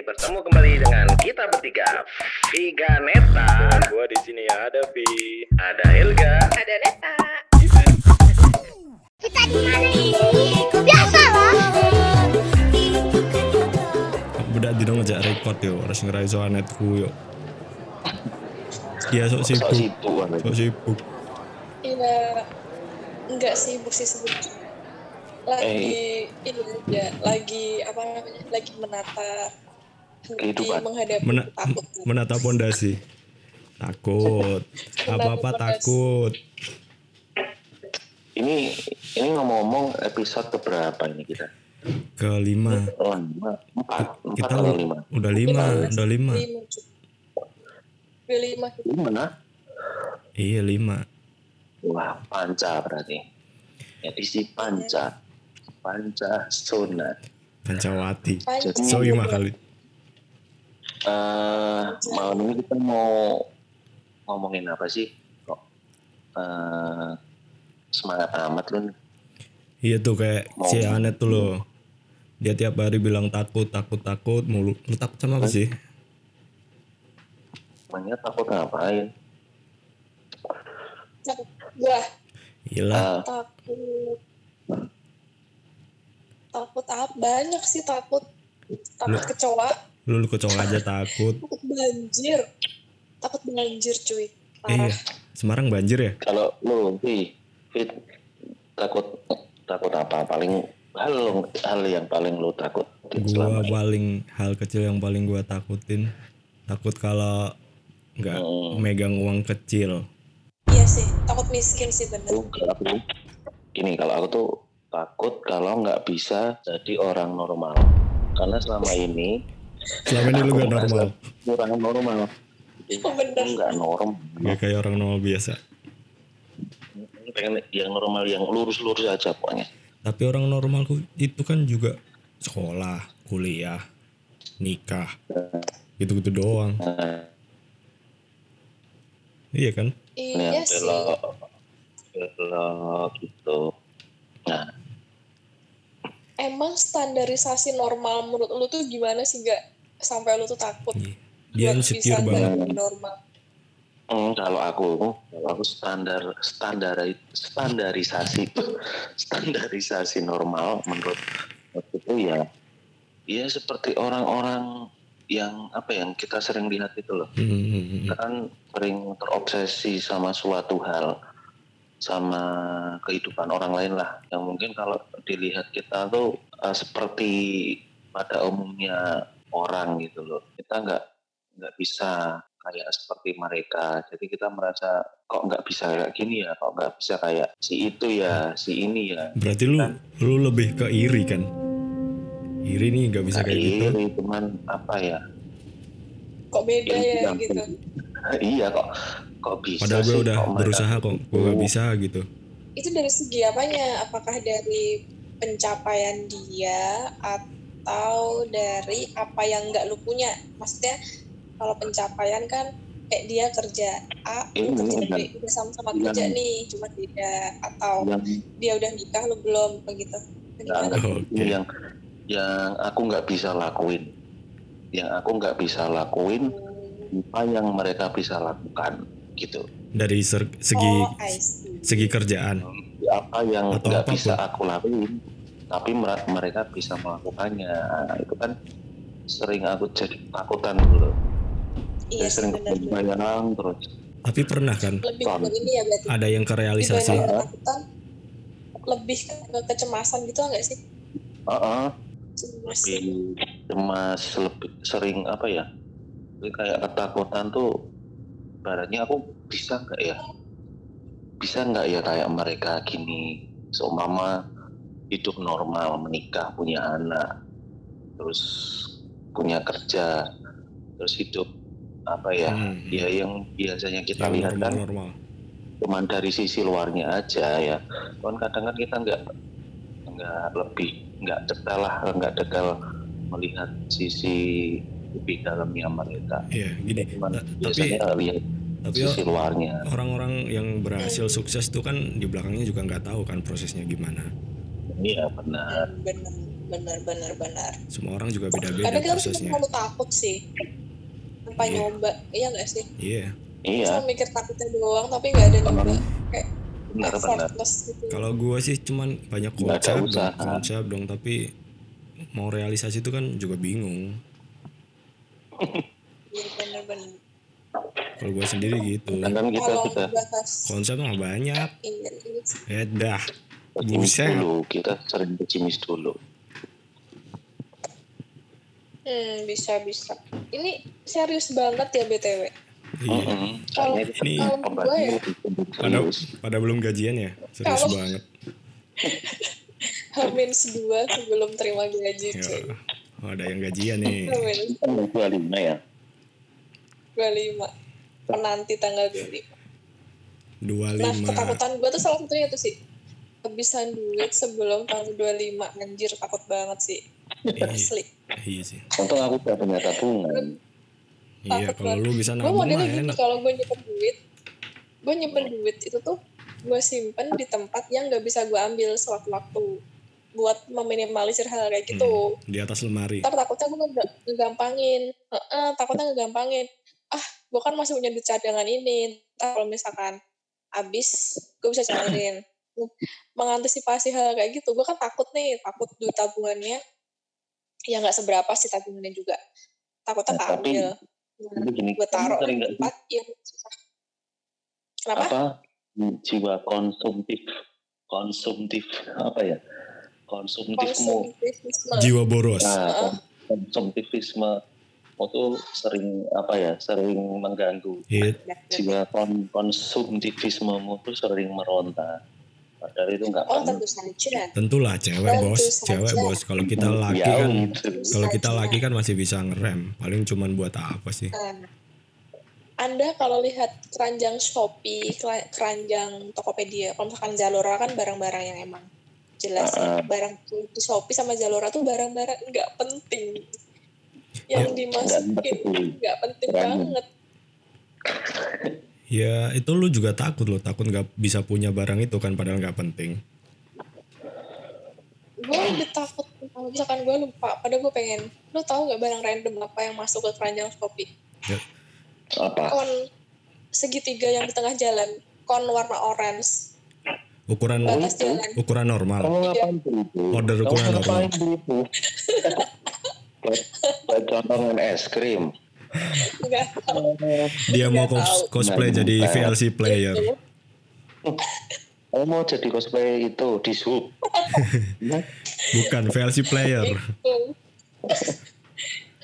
bertemu kembali dengan kita bertiga. Viga Neta, Dan gua di sini ada Vi. ada Helga, Ada Neta. Kita di mana ini? Biasa lah. Budak di dong ngejak record yo, harus ngerai soal netku yo. Dia sok sibuk, Sok sibuk. Iya. Enggak sibuk sih sebenarnya. Lagi ini ya, lagi apa namanya? Lagi menata Kehidupan. menghadapi Mena- takut. menata pondasi. Takut, apa-apa pondasi. takut. Ini ini ngomong-ngomong episode keberapa ini kita? Kelima, Oh, lima, empat, empat kita atau u- lima? udah lima, udah lima. Udah lima. Lima? Iya lima. Wah, panca berarti. Edisi panca. Panca zona. Pancawati. So lima kali. Eh, malam ini kita mau ngomongin apa sih? Kok eh, semangat amat lu? Iya tuh kayak si Anet tuh loh. Dia tiap hari bilang takut, takut, takut mulu. Lu takut sama apa sih? Emangnya takut ngapain? Takut. Wah, Gila. Eh, takut. Takut apa? Banyak sih takut. Takut kecoa, Lu, lu kocok aja takut. takut banjir. Takut banjir cuy. Eh, Parah. iya. Semarang banjir ya? kalau lu, Vi, Fit, takut takut apa? Paling hal hal yang paling lu takut Gua selama ini? paling hal kecil yang paling gua takutin takut kalau nggak Hmm. megang uang kecil. Iya sih, takut miskin sih bener. Aku, gini kalau aku tuh takut kalau nggak bisa jadi orang normal karena selama ini Selama ini lu gak normal, kurang normal Oh, bener. Aku nggak normal gak kayak orang normal biasa. pengen yang normal yang lurus-lurus aja pokoknya Tapi orang normal itu kan juga sekolah, kuliah, nikah, gitu-gitu doang. nah, Iya kan? Iya yang sih. belok belok gitu nah Emang standarisasi normal menurut lu tuh gimana sih gak sampai lu tuh takut? Iya. Dia buat insecure banget. normal. Hmm, kalau aku, kalau aku standar standar standarisasi itu standarisasi normal menurut itu ya, ya seperti orang-orang yang apa yang kita sering lihat itu loh, Hmm, kita kan sering terobsesi sama suatu hal, sama kehidupan orang lain lah, yang mungkin kalau dilihat kita tuh eh, seperti pada umumnya orang gitu loh, kita nggak nggak bisa kayak seperti mereka. Jadi kita merasa kok nggak bisa kayak gini ya, kok nggak bisa kayak si itu ya, si ini ya. Berarti lu lu lebih ke iri kan? Iri nih nggak bisa Nggak kayak gitu. iri, cuman apa ya? Kok beda Iya, ya iya. gitu? iya kok kok bisa Padahal gue sih, udah kok berusaha kok, gue gak bisa gitu. Itu dari segi apanya? Apakah dari pencapaian dia atau dari apa yang nggak lu punya? Maksudnya kalau pencapaian kan kayak dia kerja A, lu Ini kerja kan. B, udah sama-sama kerja nih, cuma beda atau yang dia udah nikah lu belum begitu. Oh, Oke. yang yang aku nggak bisa lakuin yang aku nggak bisa lakuin apa yang mereka bisa lakukan gitu. Dari ser- segi Oh, segi kerjaan. apa yang Atau nggak bisa aku lakuin tapi mer- mereka bisa melakukannya. Nah, itu kan sering aku jadi takutan dulu Iya Jadi sih sering bayang terus. Tapi pernah kan? Lebih ke ini ya berarti. ada yang kerealisasi. Ketakutan, lebih ke ke kecemasan gitu nggak sih? Heeh, Cemas. lebih cemas lebih sering apa ya? Jadi kayak ketakutan tuh baratnya aku bisa nggak ya? Bisa nggak ya kayak mereka gini? Seumpama hidup normal menikah punya anak terus punya kerja terus hidup apa ya Hmm. ya yang biasanya kita Yang lihat kan cuman dari sisi luarnya aja ya. Kan kadang kan kita nggak nggak lebih nggak detail lah nggak detail melihat sisi lebih dalamnya mereka. Iya, gini. cuman Ta- tapi lihat tapi sisi luarnya. orang-orang yang berhasil sukses tuh kan di belakangnya juga nggak tahu kan prosesnya gimana. iya benar. Benar. benar benar benar. Semua orang juga beda-beda kadang kita tuh prosesnya. terlalu takut sih. Tanpa Iya. nyoba iya nggak sih? Iya. Iya, cuma mikir takutnya doang tapi nggak ada nyoba. Kayak gitu. Kalau gue sih cuman banyak konsep konsep dong tapi mau realisasi itu kan juga bingung Iya, benar-benar kalau gue sendiri gitu. Kadang kita bahas konsep mah banyak. Iya, sih. ya dah. Pesimis Buset. dulu, kita sering pesimis dulu. hmm, bisa bisa. Ini serius banget ya btw iya. Mm-mm. Kalau- kita ini kalau ya. pada pada belum gajian ya? Serius Kalau- banget. Hamin dua sebelum terima gaji ya cuy oh, ada yang gajian nih. Kan dua lima ya. 25 penanti tanggal 25 nah 25 ketakutan gue tuh salah satunya itu sih. Kehabisan duit sebelum tanggal 25 anjir takut banget sih. Iya, asli. Iya sih. Untung aku udah punya tabungan. iya kalau lu bisa gue nabung mah modelnya gini enak. kalau gue nyimpen duit gue nyimpen duit itu tuh gue simpen di tempat yang gak bisa gue ambil sewaktu-waktu buat meminimalisir hal kayak gitu. Hmm, di atas lemari. Ntar takutnya gue nge- ngegampangin. Heeh, takutnya ngegampangin. Ah gue kan masih punya duit cadangan ini. Ntar kalau misalkan habis gue bisa cairin mengantisipasi hal kayak gitu gue kan takut nih takut duit tabungannya. Ya nggak seberapa sih tabungannya juga. Takutnya Nah, tapi- keambil Tapi gini, gue taruh di tempat yang susah. Kenapa? Apa? Jiwa konsumtif. Konsumtif apa ya konsumtifmu. Jiwa boros. Nah konsumtivisme. Itu sering apa ya sering mengganggu Iya, jiwa kon konsumtivismemu tuh sering meronta. Padahal itu nggak oh tentu saja. Tentulah cewek Tentu bos. saja. cewek bos. Kalau kita laki Ya, kan kalau kita saja. laki kan masih bisa ngerem. Paling cuman buat apa sih? Anda kalau lihat keranjang Shopee, keranjang Tokopedia, kalau misalkan Zalora kan barang-barang yang emang jelas ya. Ah. Barang di Shopee sama Zalora tuh barang-barang nggak penting. Yang Ya, dimasukin nggak penting banget. ya itu lu juga takut lo takut nggak bisa punya barang itu kan padahal nggak penting Gue lebih takut kalau misalkan gue lupa, padahal gue pengen. Lo tahu nggak barang random apa yang masuk ke keranjang Shopee? ya, apa Kon segitiga yang di tengah jalan, kon warna orange, ukuran batas jalan. ukuran normal. Kamu ngapain beli itu Order kamu ukuran ngapain beli itu buat buat contohin es krim. Dia mau cos- tahu. cosplay jadi Nah, VLC player. Kamu mau jadi cosplay itu di sub bukan VLC player. Itu.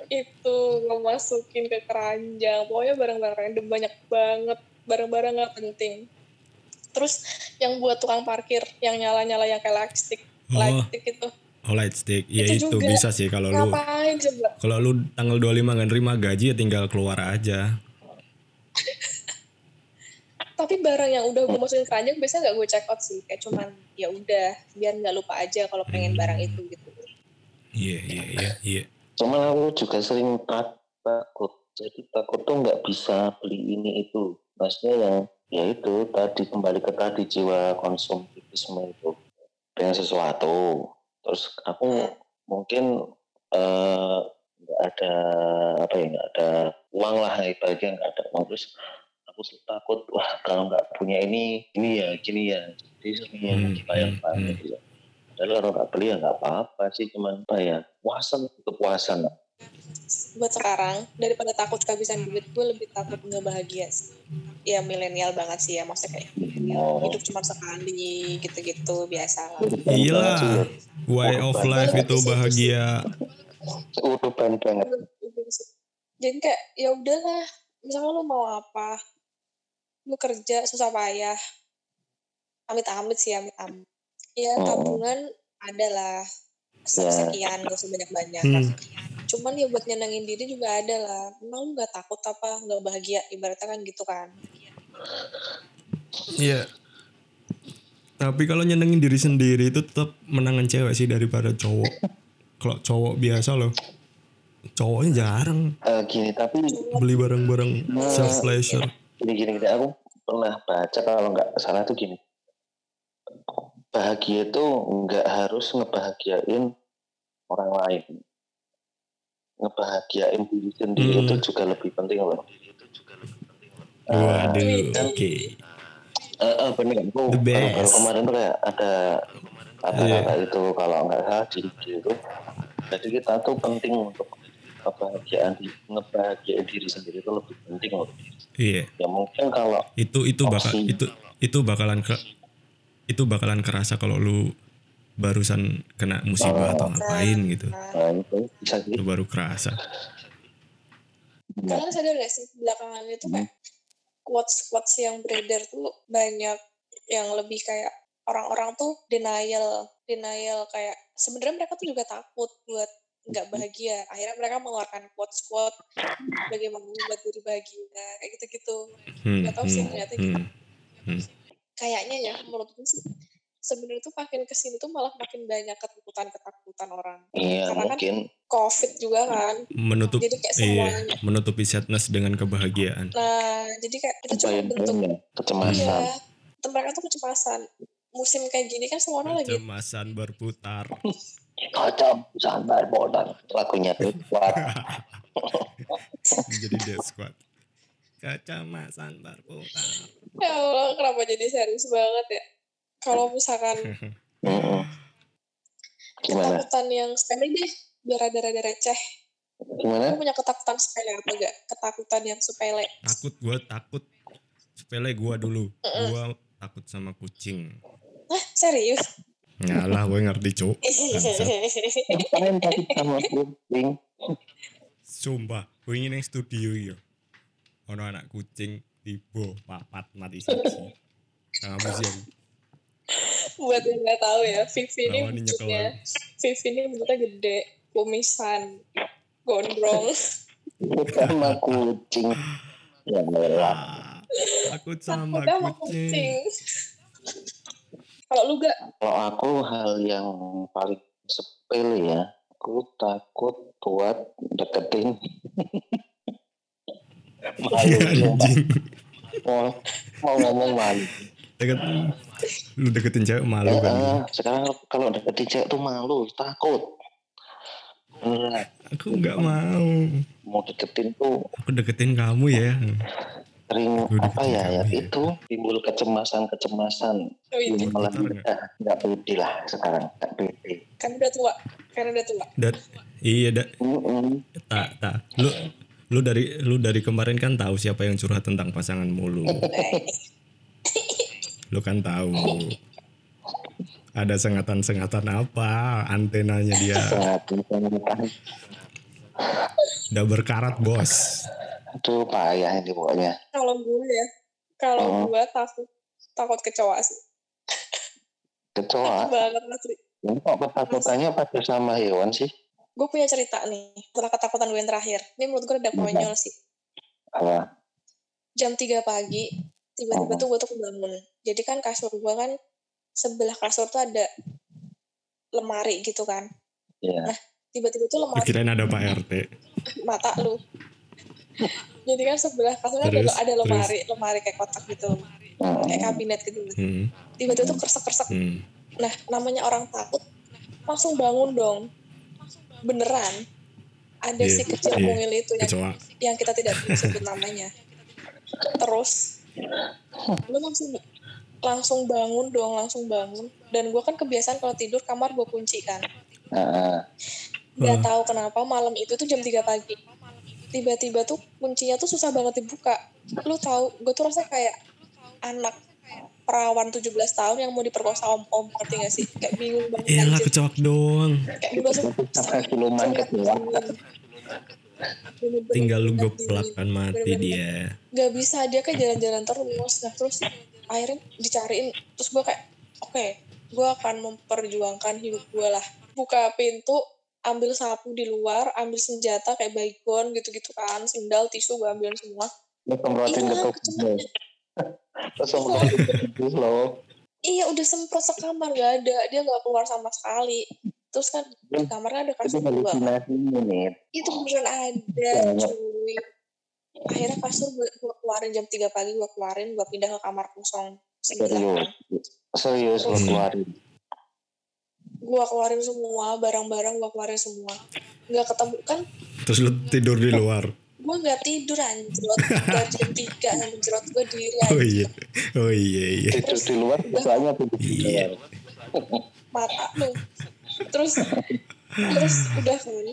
Itu ngemasukin ke keranjang. Pokoknya barang-barang random banyak banget. Barang-barang nggak penting terus yang buat tukang parkir yang nyala-nyala yang kayak lightstick Oh. lightstick itu oh light stick ya Itu itu, juga. bisa sih kalau lu kalau lu tanggal 25 nggak nerima gaji ya tinggal keluar aja tapi barang yang udah gue masukin keranjang biasanya nggak gue check out sih kayak cuman ya udah biar nggak lupa aja kalau pengen Hmm. barang itu gitu iya iya iya iya Cuma aku juga sering tak- takut. Jadi takut tuh nggak bisa beli ini itu. Maksudnya yang ya itu tadi kembali ke tadi jiwa konsumtivisme itu dengan sesuatu. Terus aku mungkin eh, nggak ada apa ya nggak ada uang lah ibaratnya nggak ada uang terus aku takut wah kalau nggak punya ini ini ya gini ya jadi sering yang Hmm, bayar hmm, banget gitu. Padahal kalau nggak beli ya nggak apa-apa sih, cuman apa ya, puasan kepuasan. Buat sekarang daripada takut kehabisan duit gue lebih takut nggak bahagia sih ya milenial banget sih ya maksudnya kayak Oh. hidup cuma sekali gitu-gitu biasa lah Iyalah. way of life itu bahagia Uruban banget. jadi kayak ya udahlah misalnya lu mau apa lu kerja susah payah amit-amit sih amit-amit ya Oh. tabungan adalah Ya. sekian gak usah banyak-banyak Hmm. Cuman ya buat nyenengin diri juga ada lah emang lu gak takut apa gak bahagia ibaratnya kan gitu kan Iya. Tapi kalau nyenengin diri sendiri itu tetap menangan cewek sih daripada cowok. Kalau cowok biasa loh. Cowoknya jarang Eh, gini, tapi beli barang-barang self pleasure. gini, gini, gini, aku pernah baca kalau nggak salah tuh gini. Bahagia itu nggak harus ngebahagiain orang lain. Ngebahagiain diri sendiri Hmm. itu juga lebih penting loh. Waduh, Twitter. oke. Eh, eh, bener. Aku The baru, kemarin tuh kayak ada kata-kata itu kalau nggak salah di itu. Jadi kita tuh penting untuk kebahagiaan di ngebahagiain diri sendiri itu lebih penting loh. Iya, Ya mungkin kalau itu itu bakal Opsi. itu itu bakalan ke itu bakalan kerasa kalau lu barusan kena musibah atau ngapain gitu. nah, itu bisa baru kerasa. Kalian sadar gak sih belakangan itu kayak quotes quotes yang beredar tuh banyak yang lebih kayak orang-orang tuh denial denial kayak sebenarnya mereka tuh juga takut buat nggak bahagia akhirnya mereka mengeluarkan quotes quote bagaimana buat diri bahagia kayak gitu-gitu Hmm, Nggak tahu sih, hmm, ternyata hmm. kayaknya ya menurut gue sih sebenarnya tuh makin ke sini tuh malah makin banyak ketakutan ketakutan orang iya Karena kan mungkin covid juga kan Menutup jadi kayak iya, semuanya menutupi sadness dengan kebahagiaan. nah jadi kayak kita cuma bentuk ya, kecemasan. Iya, mereka tuh kecemasan. Musim kayak gini kan semua orang lagi Kecemasan berputar. Kacau sambar bodan lagunya tuh kuat. Jadi death squad. Kecemasan berputar. ya Allah kenapa jadi serius banget ya. Kalau misalkan. Gimana? ketakutan yang sepele deh, biar rada-rada receh. Gimana? Kamu punya ketakutan sepele apa enggak? Ketakutan yang sepele. Takut gue takut. Sepele gue dulu. Gue takut sama kucing. Hah, serius? Ngalah gue ngerti. Kalian tadi sama kucing. Sumpah, gue ingin yang studio ya. Ono anak kucing tiba papat mati saksi. Kamu sih yang Buat yang nggak tahu ya, Vivi ini bentuknya, Vivi ini bentuknya gede, kumisan, gondrong. Sama kucing. Ya merah. Ah, takut sama kucing. kucing. Kalau lu gak, Kalau aku hal yang paling sepele ya, aku takut buat deketin. malu sumpah. Anjing. mau, mau ngomong malu. Deket, lu deketin cewek malu kan? Eh, sekarang kalau deketin cewek tuh malu, takut. Beneran. Aku nggak mau. Mau deketin tuh Aku deketin kamu ya. sering Lu apa ya, ya ya? itu timbul kecemasan-kecemasan. oh iya, Bentar, nggak? pede lah sekarang, nggak pede. kan udah tua, kan udah tua. Dan iya da, Mm-mm. tak tak. Lu lu dari lu dari kemarin kan tahu siapa yang curhat tentang pasanganmu lu. Lu kan tahu. Ada sengatan-sengatan apa antenanya dia udah berkarat bos. Aduh payah ini pokoknya. kalau gue ya, kalau Oh. gue takut takut kecoa sih. Kecoa. banget asli. Kok ketakutannya pada sama hewan sih? Gue punya cerita nih, setelah ketakutan gue yang terakhir. Ini menurut gue udah konyol sih. Apa? Jam 3 pagi, tiba-tiba Oh. tuh gue tuh kebangun. Jadi kan kasur gue kan, sebelah kasur tuh ada lemari gitu kan. Ya. Tiba-tiba tuh lemari Kirain ada Pak RT. mata lu. Jadi kan sebelah kasur ada, Terus, ada lemari, lemari kayak kotak gitu. Kayak Hmm. kabinet gitu. Hmm, Tiba-tiba tuh kersek-kersek hmm. Nah, namanya orang takut, langsung bangun dong. Beneran. Ada Iya, si kecil iya. mungil itu yang, Kecoa. yang kita tidak bisa sebut namanya. Terus, lu langsung langsung bangun dong, langsung bangun. Dan gue kan kebiasaan kalau tidur kamar gue kunci kan. Nah, Gak Hmm. tahu kenapa malam itu tuh jam 3 pagi. Tiba-tiba tuh kuncinya tuh susah banget dibuka. Lu tahu, gue tuh rasa kayak anak perawan 17 tahun yang mau diperkosa om-om, ngerti gak sih? Kayak bingung banget. Iyalah anjir. kecoak doang. kayak gue siluman Tinggal lu dingin. geplak kan mati Bener-bener dia. Gak bisa dia kayak jalan-jalan terus. Nah terus akhirnya dicariin. Terus gue kayak oke, gue akan memperjuangkan hidup gue lah. Buka pintu, ambil sapu di luar, ambil senjata kayak baygon gitu-gitu kan, sendal, tisu gue ambilin semua. Iya, lo. Iya udah semprot sekamar gak ada, dia gak keluar sama sekali. Terus kan di kamarnya ada kasur dua. itu beneran ada Banget. cuy akhirnya kasur gue, gue keluarin jam 3 pagi gue keluarin gue pindah ke kamar kosong Serius. Serius lo Hmm. keluarin. gue keluarin semua barang-barang gue keluarin semua nggak ketemu kan Terus lu tidur di luar. gue nggak tidur anjrot dari jam tiga anjrot gue diri Oh anjrot iya. Oh iya iya. Tidur di luar, soalnya tidur di Iya. luar. mata lu terus terus udah kan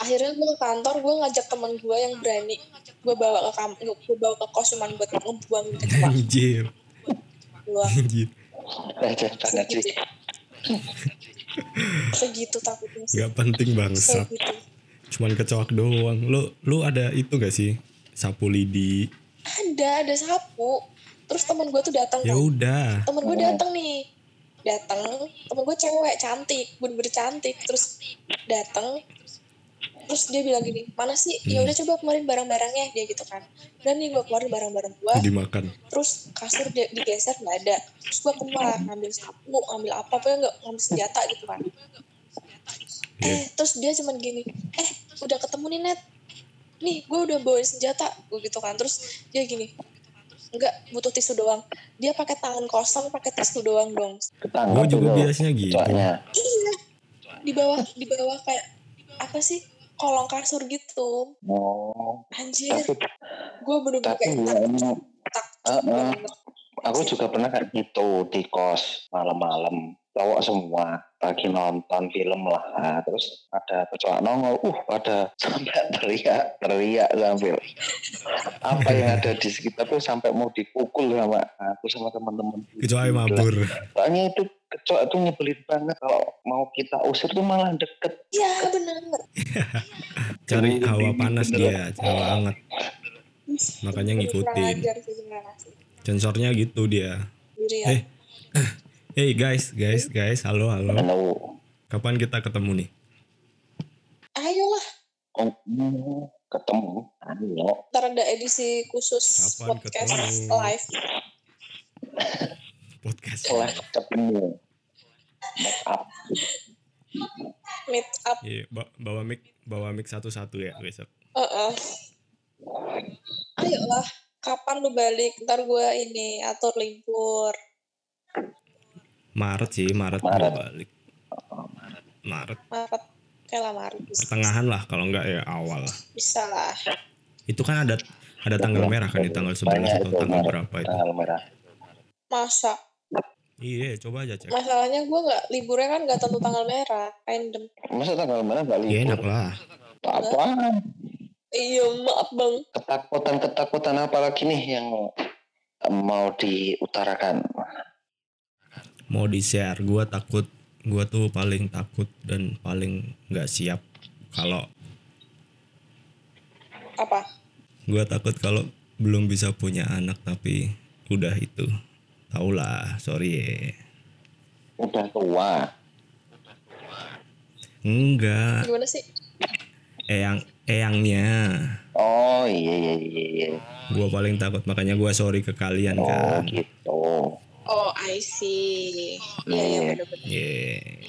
akhirnya gue ke kantor gue ngajak teman gue yang berani gue bawa ke kam gue bawa ke kos cuman buat ngebuang kecewa Anjir. Anjir. Segitu segitu takutnya sih. Gak penting segitu. Cuman kecoak doang. Lu lu ada itu gak sih? Sapu lidi. ada ada sapu. Terus teman gue tuh datang Ya udah. temen gue datang nih. Datang temen gue cewek cantik. Bener-bener cantik. Terus datang terus dia bilang gini mana sih? Ya udah coba keluarin barang-barangnya dia gitu kan. Dan nih gue keluarin barang-barang gue Dimakan. terus kasur di- digeser nggak ada. Terus gue keluar ngambil sapu ngambil apa apa nggak ngambil senjata gitu kan. Eh terus dia cuman gini eh udah ketemu nih net nih gue udah bawa senjata gue gitu kan. Terus dia gini enggak butuh tisu doang. Dia pakai tangan kosong pakai tisu doang dong. Gue juga itu biasanya gitu. Iya. Di bawah di bawah kayak apa sih kolong kasur gitu. Oh, anjir. Tapi gue bener-bener tapi kayak ya takut Heeh. banget. Aku juga pernah kayak gitu di kos malam-malam. Cowok semua lagi nonton film lah. Nah, terus ada kecoak nongol. Uh ada sampai teriak teriak sambil apa yang ada di sekitar tuh sampai mau dipukul sama aku sama teman-teman. Kecuali mabur. soalnya itu kecoak tuh nyebelin banget kalau mau kita usir tuh malah deket iya bener Cari hawa panas dia, hawa hangat. Makanya ngikutin. Sebenarnya sih. Sensornya gitu dia. Ya. Eh, hey guys, guys, guys, halo, halo. Halo. Kapan kita ketemu nih? ayolah Oh, hmm, ketemu ayo ntar ada edisi khusus Kapan podcast ketemu? live Podcast. setelah ketemu make up meet up Iya, ba- bawa mic, bawa mic satu-satu ya besok. Heeh. ayolah kapan lu balik ntar gue ini atur libur Maret sih, Maret, Maret. gua balik. Maret. Maret kayak lah Maret bisa, Pertengahan lah kalau enggak ya awal. bisa lah Itu kan ada ada tanggal merah kan di tanggal 11 Banyak atau tanggal Maret. berapa itu. tanggal merah masa Iya, coba aja cek. masalahnya gue nggak liburnya kan nggak tentu tanggal merah random masa tanggal merah nggak Ya enak libur lah. apa iya maaf bang ketakutan ketakutan apa lagi nih yang mau diutarakan Mau di share, gua takut gua tuh paling takut dan paling nggak siap kalau apa gua takut kalau belum bisa punya anak tapi udah itu. Tau lah, sorry ya. udah tua Enggak, gimana sih eyang eyangnya. oh iya iya iya iya Gua paling takut makanya gua sorry ke kalian oh kan. gitu oh I see iya iya Iya. bener-bener Iya,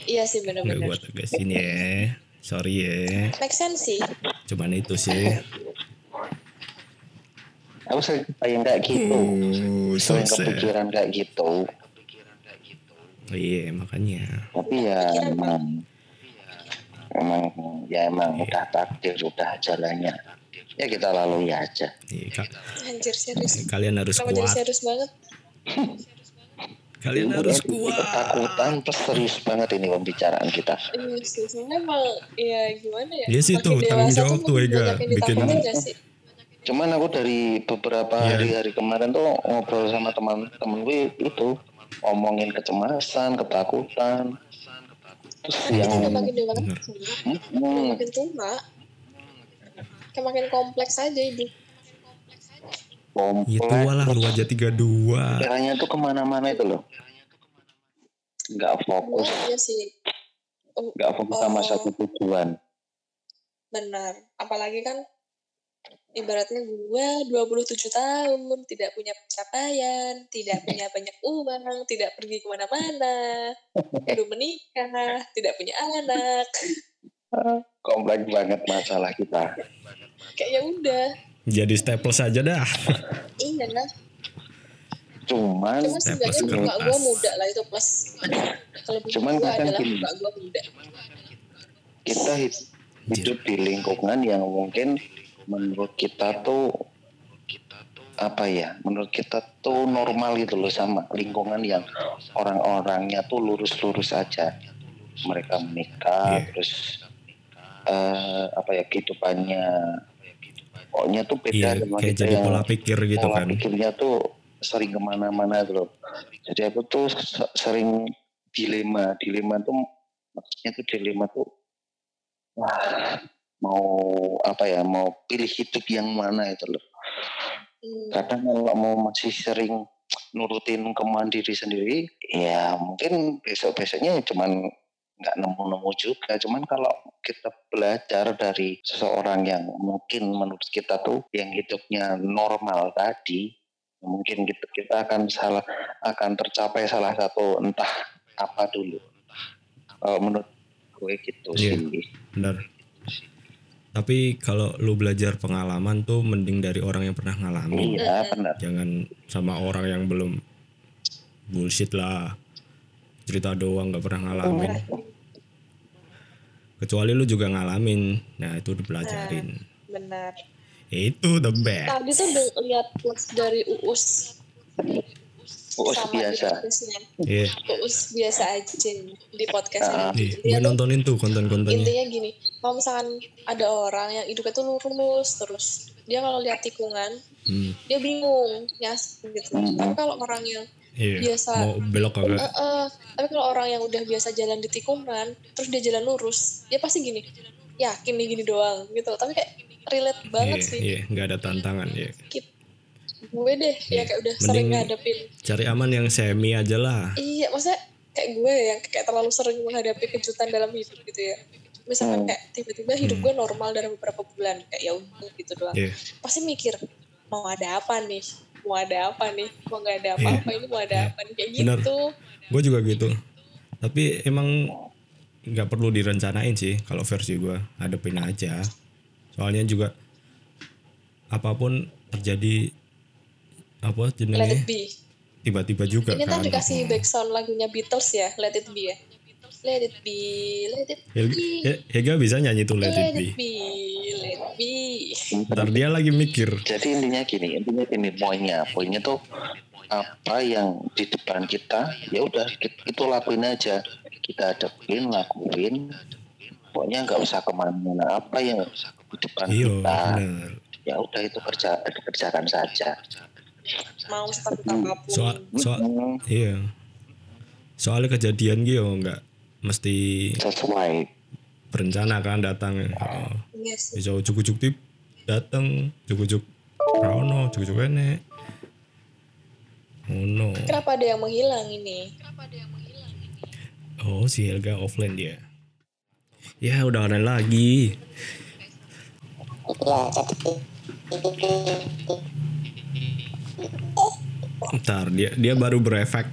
iya sih nggak bener-bener gua tegasin ya. Sorry ya. make sense sih Cuman itu sih. Aku sering yang kayak gitu Oh, sering kepikiran kayak gitu Iya, makanya. tapi ya emang emang ya emang udah takdir udah jalannya ya kita lalui aja Iya, ka- anjir serius kalian harus jadi kuat. serius banget Kalian harus kuat. ketakutan terus serius banget ini pembicaraan kita Iya sih, sebenarnya emang ya gimana ya? Iya sih tuh, tanggung jawab tuh, Ega. Bikin-? Cuman aku dari beberapa Iya. hari-hari kemarin tuh ngobrol sama teman-teman gue itu ngomongin kecemasan ketakutan terus Kan kita udah yang makin dewasa, hmm, makin tua. Kayak makin kompleks aja hidup. Ya tua kompleks lah lu aja 32. pikirannya tuh ke mana-mana itu loh nggak fokus Iya sih, Oh, nggak fokus sama Oh. satu tujuan benar. Apalagi kan ibaratnya gue 27 tahun, tidak punya pencapaian, tidak punya banyak uang, tidak pergi ke mana-mana, belum menikah, tidak punya anak. kompleks banget masalah kita Kayak ya udah, Jadi staples aja dah. iya nah. cuman Cuma sebenarnya plus muka gue muda lah itu plus. Cuman gue adalah gini. muka gue muda. kita hid- hidup di lingkungan yang mungkin menurut kita tuh apa ya menurut kita tuh normal gitu loh sama lingkungan yang orang-orangnya tuh lurus-lurus aja mereka menikah Iya. terus eh, apa ya kehidupannya pokoknya tuh beda Iya, sama kayak kita jadi yang pola pikir gitu pola kan. pikirnya tuh sering ke mana-mana gitu loh. Jadi aku tuh se- sering dilema, dilema tuh maksudnya tuh dilema tuh wah mau apa ya mau pilih hidup yang mana itu loh. Hmm. Kadang kalau mau masih sering nurutin kemauan diri sendiri, ya mungkin besok-besoknya cuman nggak nemu-nemu juga. Cuman kalau kita belajar dari seseorang yang mungkin menurut kita tuh yang hidupnya normal tadi, mungkin kita, kita akan salah akan tercapai salah satu entah apa dulu. Kalau menurut gue gitu Iya. sih. Benar. Tapi kalau lu belajar pengalaman tuh mending dari orang yang pernah ngalamin. Iya benar. Jangan sama orang yang belum bullshit lah. Cerita doang nggak pernah ngalamin. Kecuali lu juga ngalamin. Nah, itu dipelajarin. Benar. Itu the best. Tadi tuh lihat plus dari Uus Uus sama biasa. podcastnya. Iya. Uus biasa aja di podcastnya. Ah. Iya, Dia gue nontonin tuh konten-kontennya. intinya gini kalau misalkan ada orang yang hidupnya tuh lurus terus dia kalau lihat tikungan Hmm, dia bingung nyas gitu tapi kalau orang yang iya. Biasa. Mau belok eh, kagak? eh, tapi kalau orang yang udah biasa jalan di tikungan terus dia jalan lurus dia pasti gini yakin nih gini doang gitu tapi kayak relate banget Iya, sih iya, nggak ada tantangan ya. Gue deh ya kayak udah sering Mending- ngadepin Cari aman yang semi aja lah. iya maksudnya kayak gue yang kayak terlalu sering menghadapi kejutan dalam hidup gitu ya misalkan Hmm. kayak tiba-tiba hidup gue normal dalam beberapa bulan kayak ya udah gitu doang Iya. pasti mikir mau ada apa nih mau ada apa nih mau nggak ada apa-apa ini mau ada Iya. apa nih kayak Benar. gitu Gue juga gitu. Tapi emang nggak perlu direncanain sih kalau versi gue. Hadepin aja. Soalnya juga apa pun terjadi apa be tiba-tiba juga ini kan. kan dikasih background lagunya Beatles ya let it be ya let it be let it be He- Hega bisa nyanyi tuh Let It let Be. it be let it be Ntar dia lagi mikir. Jadi intinya gini, intinya gini poinnya, poinnya tuh apa yang di depan kita, ya udah itu lakuin aja, kita hadapin, lakuin, pokoknya nggak usah ke mana-mana. Apa yang di depan Iya, kita, bener. ya udah itu kerja kerjakan saja. mau seperti apa pun Soal, soal, Hmm, iya. Soalnya kejadian gitu nggak mesti sesuai. berencana kan datang. Oh, yes bisa ujuk-ujuk tip datang, ujuk-ujuk Rano, ujuk-ujuk enek. Oh no. kenapa ada yang menghilang ini Oh si Helga offline dia. Ya udah online lagi. Ntar dia dia baru berefek.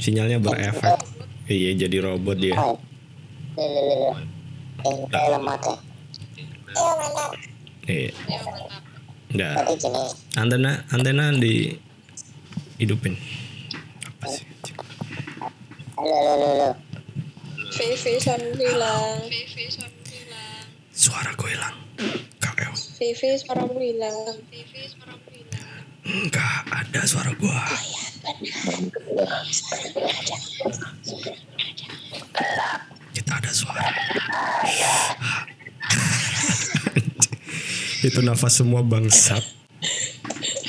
Sinyalnya berefek. Iya jadi robot dia. Iya. Udah. Antena antena di hidupin. Apa sih? VV suara hilang Suara gue hilang. KL. VV suara hilang Enggak ada suara gua. Kita ada suara. Itu nafas semua bangsat.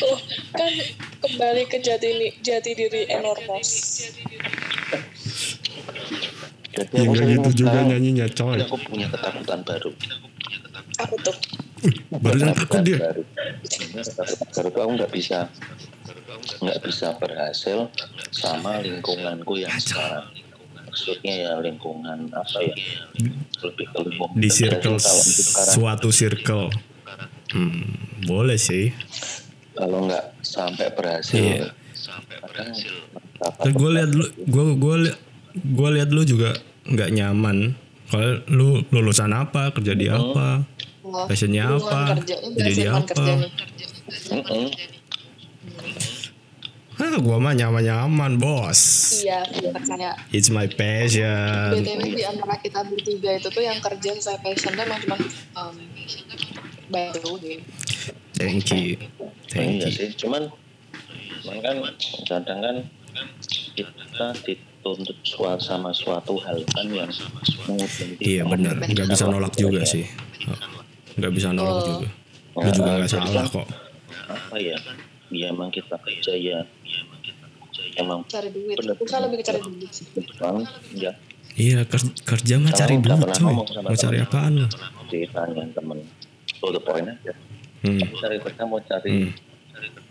oh kan kembali ke jati jati diri enormos Jadi Ya sering gitu juga nyanyinya coy. aku punya ketakutan baru. aku tuh Barusan takut dia. baru. Baru tuh aku nggak bisa nggak bisa berhasil sama lingkunganku yang sekarang. Maksudnya ya lingkungan apa ya? Lebih ke lingkungan Di circle sekarang. suatu circle. Hmm, boleh sih. Kalau nggak sampai berhasil, Iya. Terus gue lihat lu, gue gue gue lihat lu juga nggak nyaman. Kalau lu lulusan apa, kerja di apa, Wah, passionnya apa, kerja. Di apa. kerja. Mm-mm. Ah, gua mah nyaman-nyaman, bos. Iya, iya percaya. It's my passion. BTW di antara kita bertiga itu tuh yang kerja sesuai passionnya emang cuma um, the way. Thank you. Thank iya you. sih cuman cuman kan kadang kan kita dituntut suatu sama suatu hal kan yang mungkin Iya benar, nggak bisa nolak juga sih. Oh, Nggak bisa nolak Oh. juga. Lu juga nggak Jadi salah kok. apa ya ya emang kita kerja ya emang Cari duit. Kita lebih ke cari duit sih. bang ya Iya ker- kerja mah Kamu cari duit coy. Mau cari apaan lu? ditanya temen to the point aja Hmm. Aku cari kerja mau cari Hmm.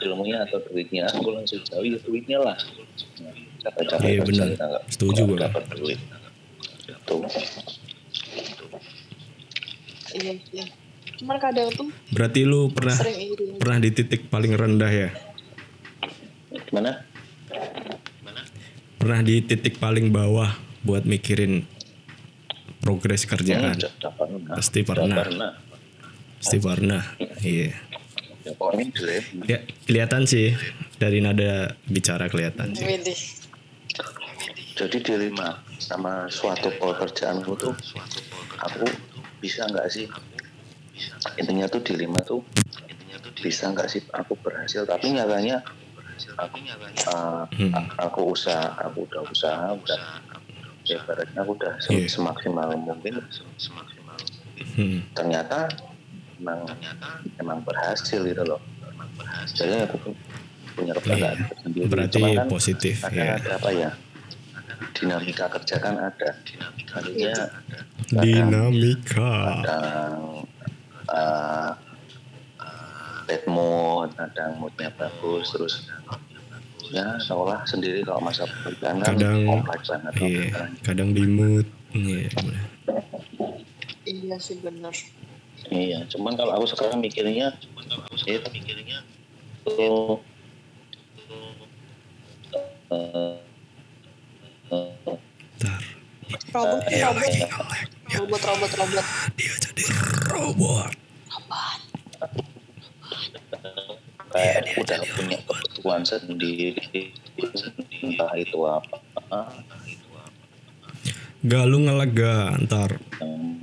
ilmunya atau duitnya aku langsung jauh ya duitnya lah capek-capek Iya, kerja benar. kita Setuju gua. dapat duit itu Iya, iya. Cuman kadang tuh Berarti lu pernah sering iri. pernah di titik paling rendah ya? gimana Pernah di titik paling bawah buat mikirin progres kerjaan? Pernah Pasti pernah. Pasti pernah. Iya. ya pokoknya jelek Ya, kelihatan sih dari nada bicara kelihatan sih. Jadi dilema sama suatu pekerjaanku tuh aku bisa nggak sih intinya tuh dilema tuh bisa nggak sih aku berhasil tapi nyatanya aku uh, Hmm. aku usaha aku udah usaha udah ya ibaratnya aku udah se- Iya. semaksimal mungkin Hmm. ternyata emang emang berhasil gitu loh jadi aku pu- punya kebanggaan Iya. tersendiri Berarti Cuman kan positif, ya. ada apa ya dinamika kerja kan ada artinya Dinamika. kadang uh, bad mood kadang moodnya bagus terus ya seolah sendiri kalau masa pekerjaan kan Kadang kompleks banget iya, kadang di mood. Iya, bener. Iya sih bener. Iya, cuman kalau aku sekarang mikirnya, itu mikirnya tuh eh, eh, Ntar, Robot, dia robot. Ya, robot, robot, robot. dia jadi robot. kayak udah punya kebutuhan sendiri, entah itu apa. Gak lu nge-lag gak? Ntar yang,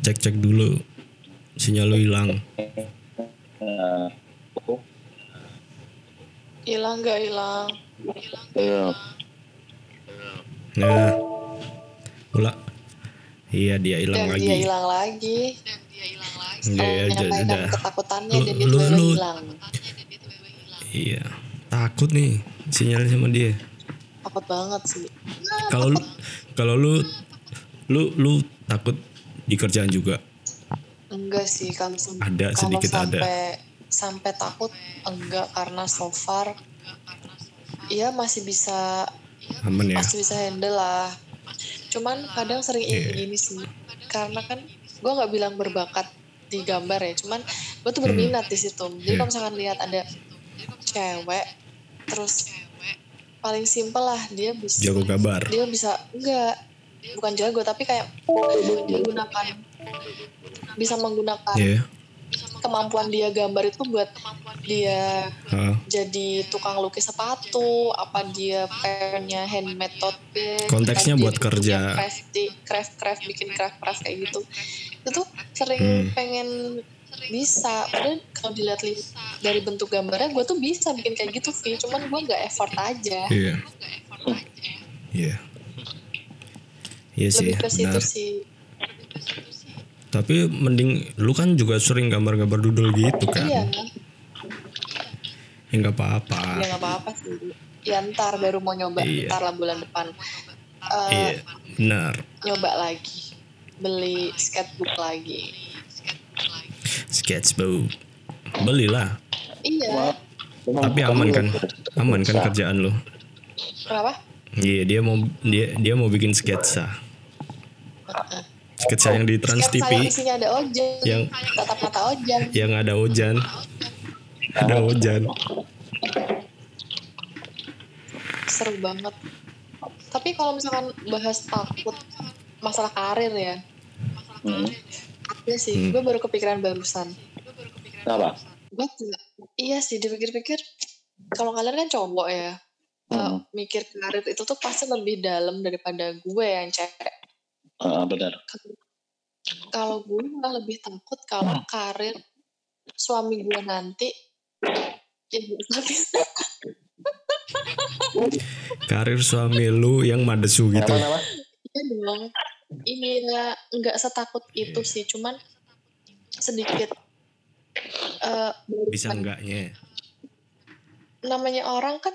cek-cek dulu. Sinyal lu hilang. eh, Hilang gak hilang? eh, Nah. Ula. Iya dia hilang Dan lagi. dia hilang lagi. Iya, ya, Setelah udah, ketakutannya Lu- dan dia lu- lu- hilang. Iya. Takut nih sinyalnya sama dia. Takut banget sih. Kalau lu kalau lu lu lu takut di kerjaan juga. Enggak sih kalau sem- Ada, kalau sedikit ada. sampai sampai takut enggak karena so far Iya masih bisa Aman ya. masih bisa handle lah. Cuman kadang sering iri Iya. gini sih. Karena kan gue nggak bilang berbakat di gambar ya, cuman gue tuh Hmm. berminat di situ. Jadi Iya. kalau misalkan lihat ada cewek, terus paling simpel lah dia bisa Jago gambar. dia bisa enggak bukan jago tapi kayak menggunakan bisa menggunakan Iya. Kemampuan dia gambar itu buat dia Hah. jadi tukang lukis sepatu apa dia pengennya handmade tote bag Konteksnya buat kerja. crafty craft craft bikin craft craft kayak gitu itu tuh sering Hmm. pengen bisa padahal kalau dilihat li- dari bentuk gambarnya gue tuh bisa bikin kayak gitu sih cuman gue nggak effort aja Iya. Iya. Iya sih, lebih ke situ sih Tapi mending lu kan juga sering gambar-gambar doodle gitu kan. iya Ya nggak apa-apa. ya nggak apa-apa sih ya ntar baru mau nyoba Iya. ntar lah bulan depan Eh, Iya, benar. nyoba lagi beli sketchbook lagi Sketchbook. Belilah. iya Tapi aman kan? Aman kan kerjaan lu? kenapa Iya, dia mau dia dia mau bikin sketsa. Sketsa yang di Trans TV yang isinya ada ojan yang tatap mata ojan yang ada Ojan. Ada Ojan. seru banget tapi kalau misalkan bahas takut masalah karir ya Hmm. ada sih Hmm. gue baru kepikiran barusan Kenapa? gue iya sih dipikir-pikir kalau kalian kan cowok ya Hmm. mikir karir itu tuh pasti lebih dalam daripada gue yang cewek Ah, benar. kalau gue malah lebih takut kalau karir suami gue nanti Karir suami lu yang madesu gitu. Iya dong. Ini ya nggak setakut itu sih cuman sedikit eh, Bisa enggaknya. namanya orang kan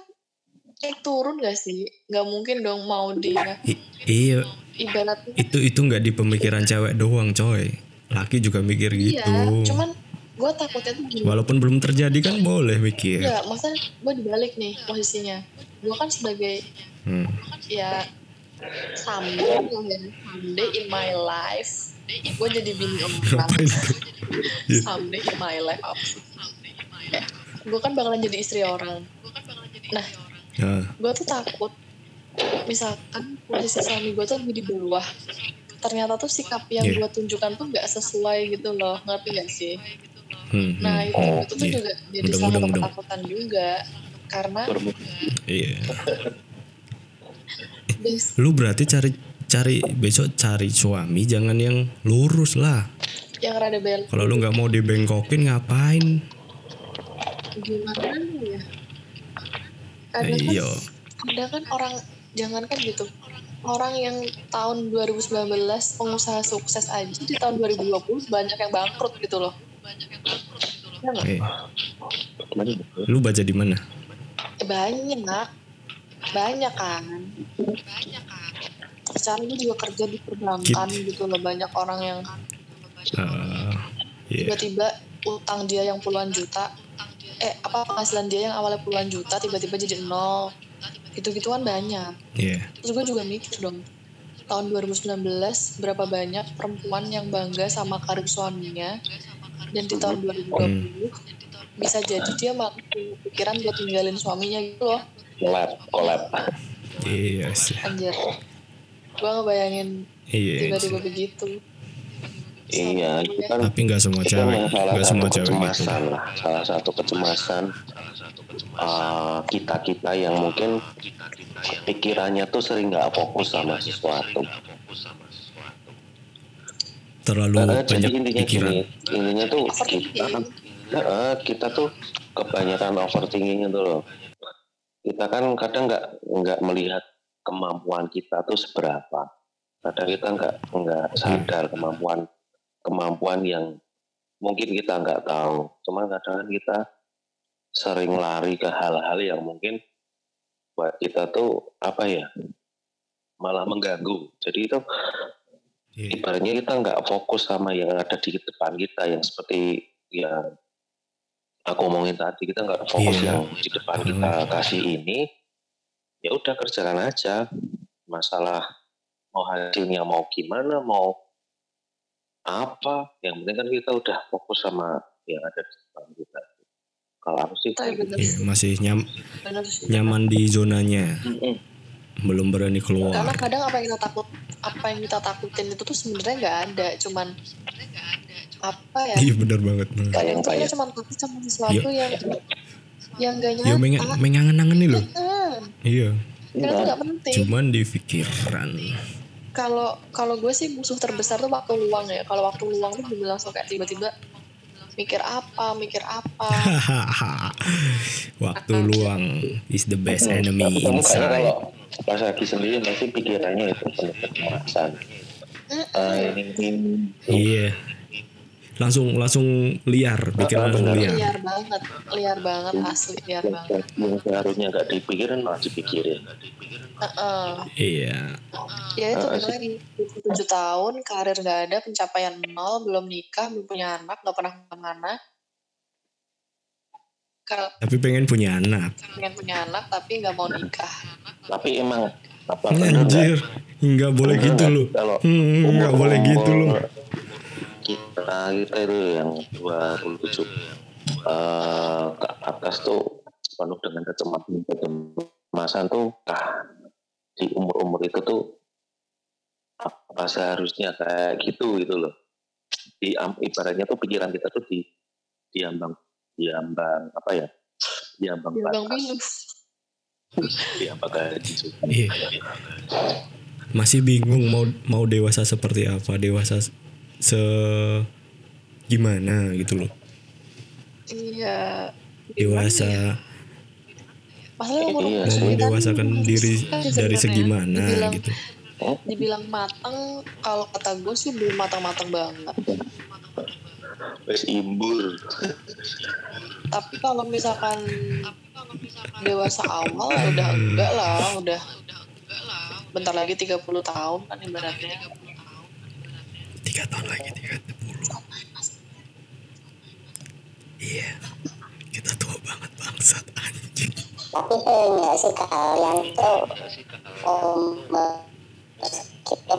naik turun gak sih? Nggak mungkin dong mau dia I- iya, ibaratnya itu itu nggak di pemikiran cewek doang, coy. Laki juga mikir gitu. iya cuman gue takutnya tuh gini Walaupun belum terjadi kan boleh mikir. Iya, maksudnya gue dibalik nih posisinya. Gue kan sebagai Hmm. ya someday ya, someday in my life, gue jadi bini orang. Someday in my life apa sih? Gue kan bakalan jadi istri orang. Nah, Nah, gue tuh takut misalkan posisi suami gue tuh lebih di bawah ternyata tuh sikap yang Iya. gue tunjukkan tuh nggak sesuai gitu loh ngerti gak sih hmm, nah hmm. itu, Oh, itu tuh iya. juga jadi Mudeng, salah satu ketakutan juga karena Iya. Lu berarti cari cari besok cari suami jangan yang lurus lah. yang rada bel Kalau lu nggak mau dibengkokin ngapain? gimana ya kadang kan, Iya. kadang kan orang jangan kan gitu orang yang tahun 2019 pengusaha sukses aja di tahun 2020 banyak yang bangkrut gitu loh. Ya nggak? Eh, lu baca di mana? Eh, banyak. Banyak kan? Secara gue juga kerja di perbankan gitu loh banyak orang yang Eh, Iya. tiba-tiba utang dia yang puluhan juta. Eh apa penghasilan dia yang awalnya puluhan juta tiba-tiba jadi nol gitu-gituan banyak Iya. terus gue juga mikir dong tahun 2019 berapa banyak perempuan yang bangga sama karir suaminya dan di tahun 2020 bisa jadi dia punya pikiran buat tinggalin suaminya gitu loh Collab, collab. Iya sih. anjir gue ngebayangin Iya. tiba-tiba begitu Iya, itu kan Tapi nggak semua cewek, salah nggak semua cewek gitu. salah satu kecemasan kita kita yang mungkin pikirannya tuh sering nggak fokus sama sesuatu. Terlalu jadi banyak intinya pikiran. gini, intinya tuh kita kan, Heeh, kita tuh kebanyakan overthinking itu loh. Kita kan kadang nggak nggak melihat kemampuan kita tuh seberapa. Kadang kita nggak nggak sadar kemampuan kemampuan yang mungkin kita nggak tahu. Cuma kadang kan kita sering lari ke hal-hal yang mungkin buat kita tuh apa ya malah mengganggu. Jadi itu Iya. ibaratnya kita nggak fokus sama yang ada di depan kita yang seperti yang aku omongin tadi kita nggak fokus Iya. yang di depan kita kasih ini ya udah kerjakan aja masalah mau hasilnya mau gimana mau apa yang penting kan kita udah fokus sama yang ada di depan kita kalau aku sih Iya, masih nyam, bener sih nyaman di zonanya, Mm-mm. belum berani karena keluar. kadang apa yang kita takut apa yang kita takutin itu tuh sebenarnya nggak ada cuman apa ya Iya bener banget. kadang kita cuma takut sama sesuatu yang yang gak Ya meng nyata mengangen-angen nih loh. Iya. karena itu nggak penting Cuman di pikiran. kalau kalau gue sih musuh terbesar tuh waktu luang ya kalau waktu luang tuh gue langsung kayak tiba-tiba mikir apa mikir apa Waktu luang is the best enemy inside. kalau pas lagi sendiri pasti pikirannya itu penuh kecemasan Ah, ini, ini Iya. Langsung langsung liar, pikiran langsung liar. liar banget liar banget asli liar banget yang seharusnya nggak dipikirin malah dipikirin Heeh. Iya. ya itu balik lagi tujuh tahun karir nggak ada pencapaian nol belum nikah belum punya anak nggak pernah ke mana Tapi pengen punya anak. pengen punya anak tapi nggak mau nikah tapi emang apa benar nggak Anjir, nggak boleh benar gitu loh. Hmm, nggak boleh gitu loh. Kita kita itu yang 27 eh, ke atas tuh penuh dengan kecemasan kecemasan tuh ah, di umur-umur itu tuh apa seharusnya kayak gitu gitu loh di ibaratnya tuh pikiran kita tuh di diambang diambang apa ya Ya bang Ya Bang batas. Ya apakah gitu. Iya. Masih bingung mau mau dewasa seperti apa, dewasa se gimana gitu loh. Iya. Dewasa umur Iya, umur mau sih. mendewasakan diri kan dari sebenarnya segi mana dibilang, gitu. Dibilang matang, kalau kata gue sih belum matang-matang banget. Wes imbur. Tapi kalau misalkan dewasa awal ya udah enggak lah, udah bentar lagi 30 tahun kan ibaratnya. Tiga tahun lagi, tiga puluh. Iya, kita tua banget bangsat anjing. Tapi sering nggak sih kalian tuh um, kita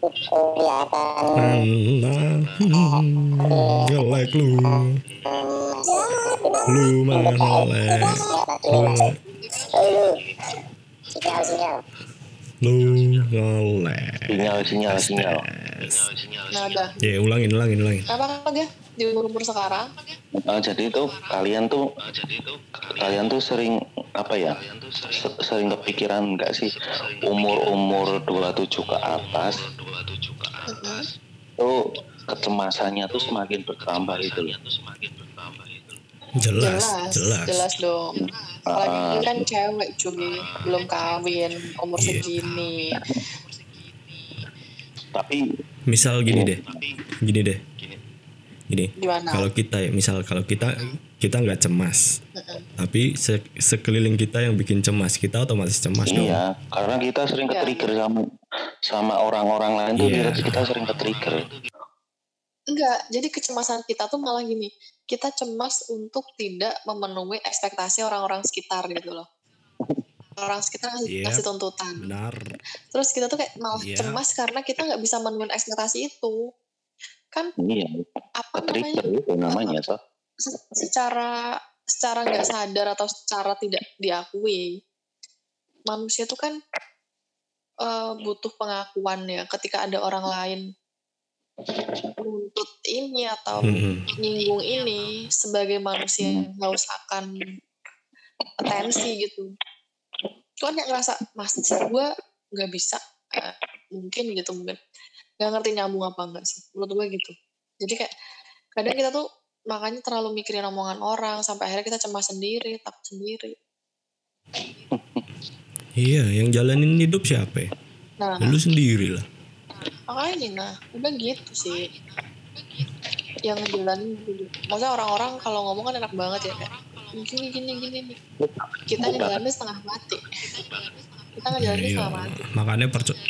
kelihatan Allah, hmm, ngelek lu, lu mah ngelek, lu, dulu sinyal sinyal lu ngelek. Sinyal sinyal sinyal. Nah udah. Ya ulangin, ulangin, ulangin. Kenapa kan ya di umur-umur sekarang? Nah, jadi itu kalian tuh kalian tuh sering apa ya se- sering kepikiran nggak sih umur umur 27 ke atas tuh kecemasannya tuh semakin bertambah itu loh. Jelas, Jelas, jelas. jelas dong. Apalagi Ah. ini kan cewek cuy, belum kawin, umur Iya. segini. Tapi Misal gini deh, gini deh, gini. Gimana? Kalau kita ya, misal kalau kita kita nggak cemas, tapi se- sekeliling kita yang bikin cemas, kita otomatis cemas dong. iya, karena kita sering Iya. ke-trigger sama sama orang-orang lain tuh Iya. kita- kita sering ke-trigger. Enggak, jadi kecemasan kita tuh malah gini. Kita cemas untuk tidak memenuhi ekspektasi orang-orang sekitar gitu loh. Orang sekitar ngasih, Yep. ngasih tuntutan. Benar. Terus kita tuh kayak malah Iya. cemas karena kita nggak bisa memenuhi ekspektasi itu. Kan Iya, apa namanya? itu namanya so. se- secara secara nggak sadar atau secara tidak diakui manusia tuh kan eh, butuh pengakuan ya ketika ada orang lain menuntut ini atau Mm-mm. nyinggung ini sebagai manusia yang menghauskan atensi gitu Itu kan kayak ngerasa mas gue nggak bisa eh, mungkin gitu mungkin nggak ngerti nyambung apa enggak sih menurut gue gitu jadi kayak kadang kita tuh makanya terlalu mikirin omongan orang sampai akhirnya kita cemas sendiri takut sendiri Iya, yang jalanin hidup siapa ya? nah lu sendiri lah. Makanya nah udah gitu sih yang ngejalanin gitu. maksudnya orang-orang kalau ngomong kan enak banget ya kayak gini gini gini nih kita ngejalanin setengah mati kita ngejalanin Iya, setengah mati makanya percaya.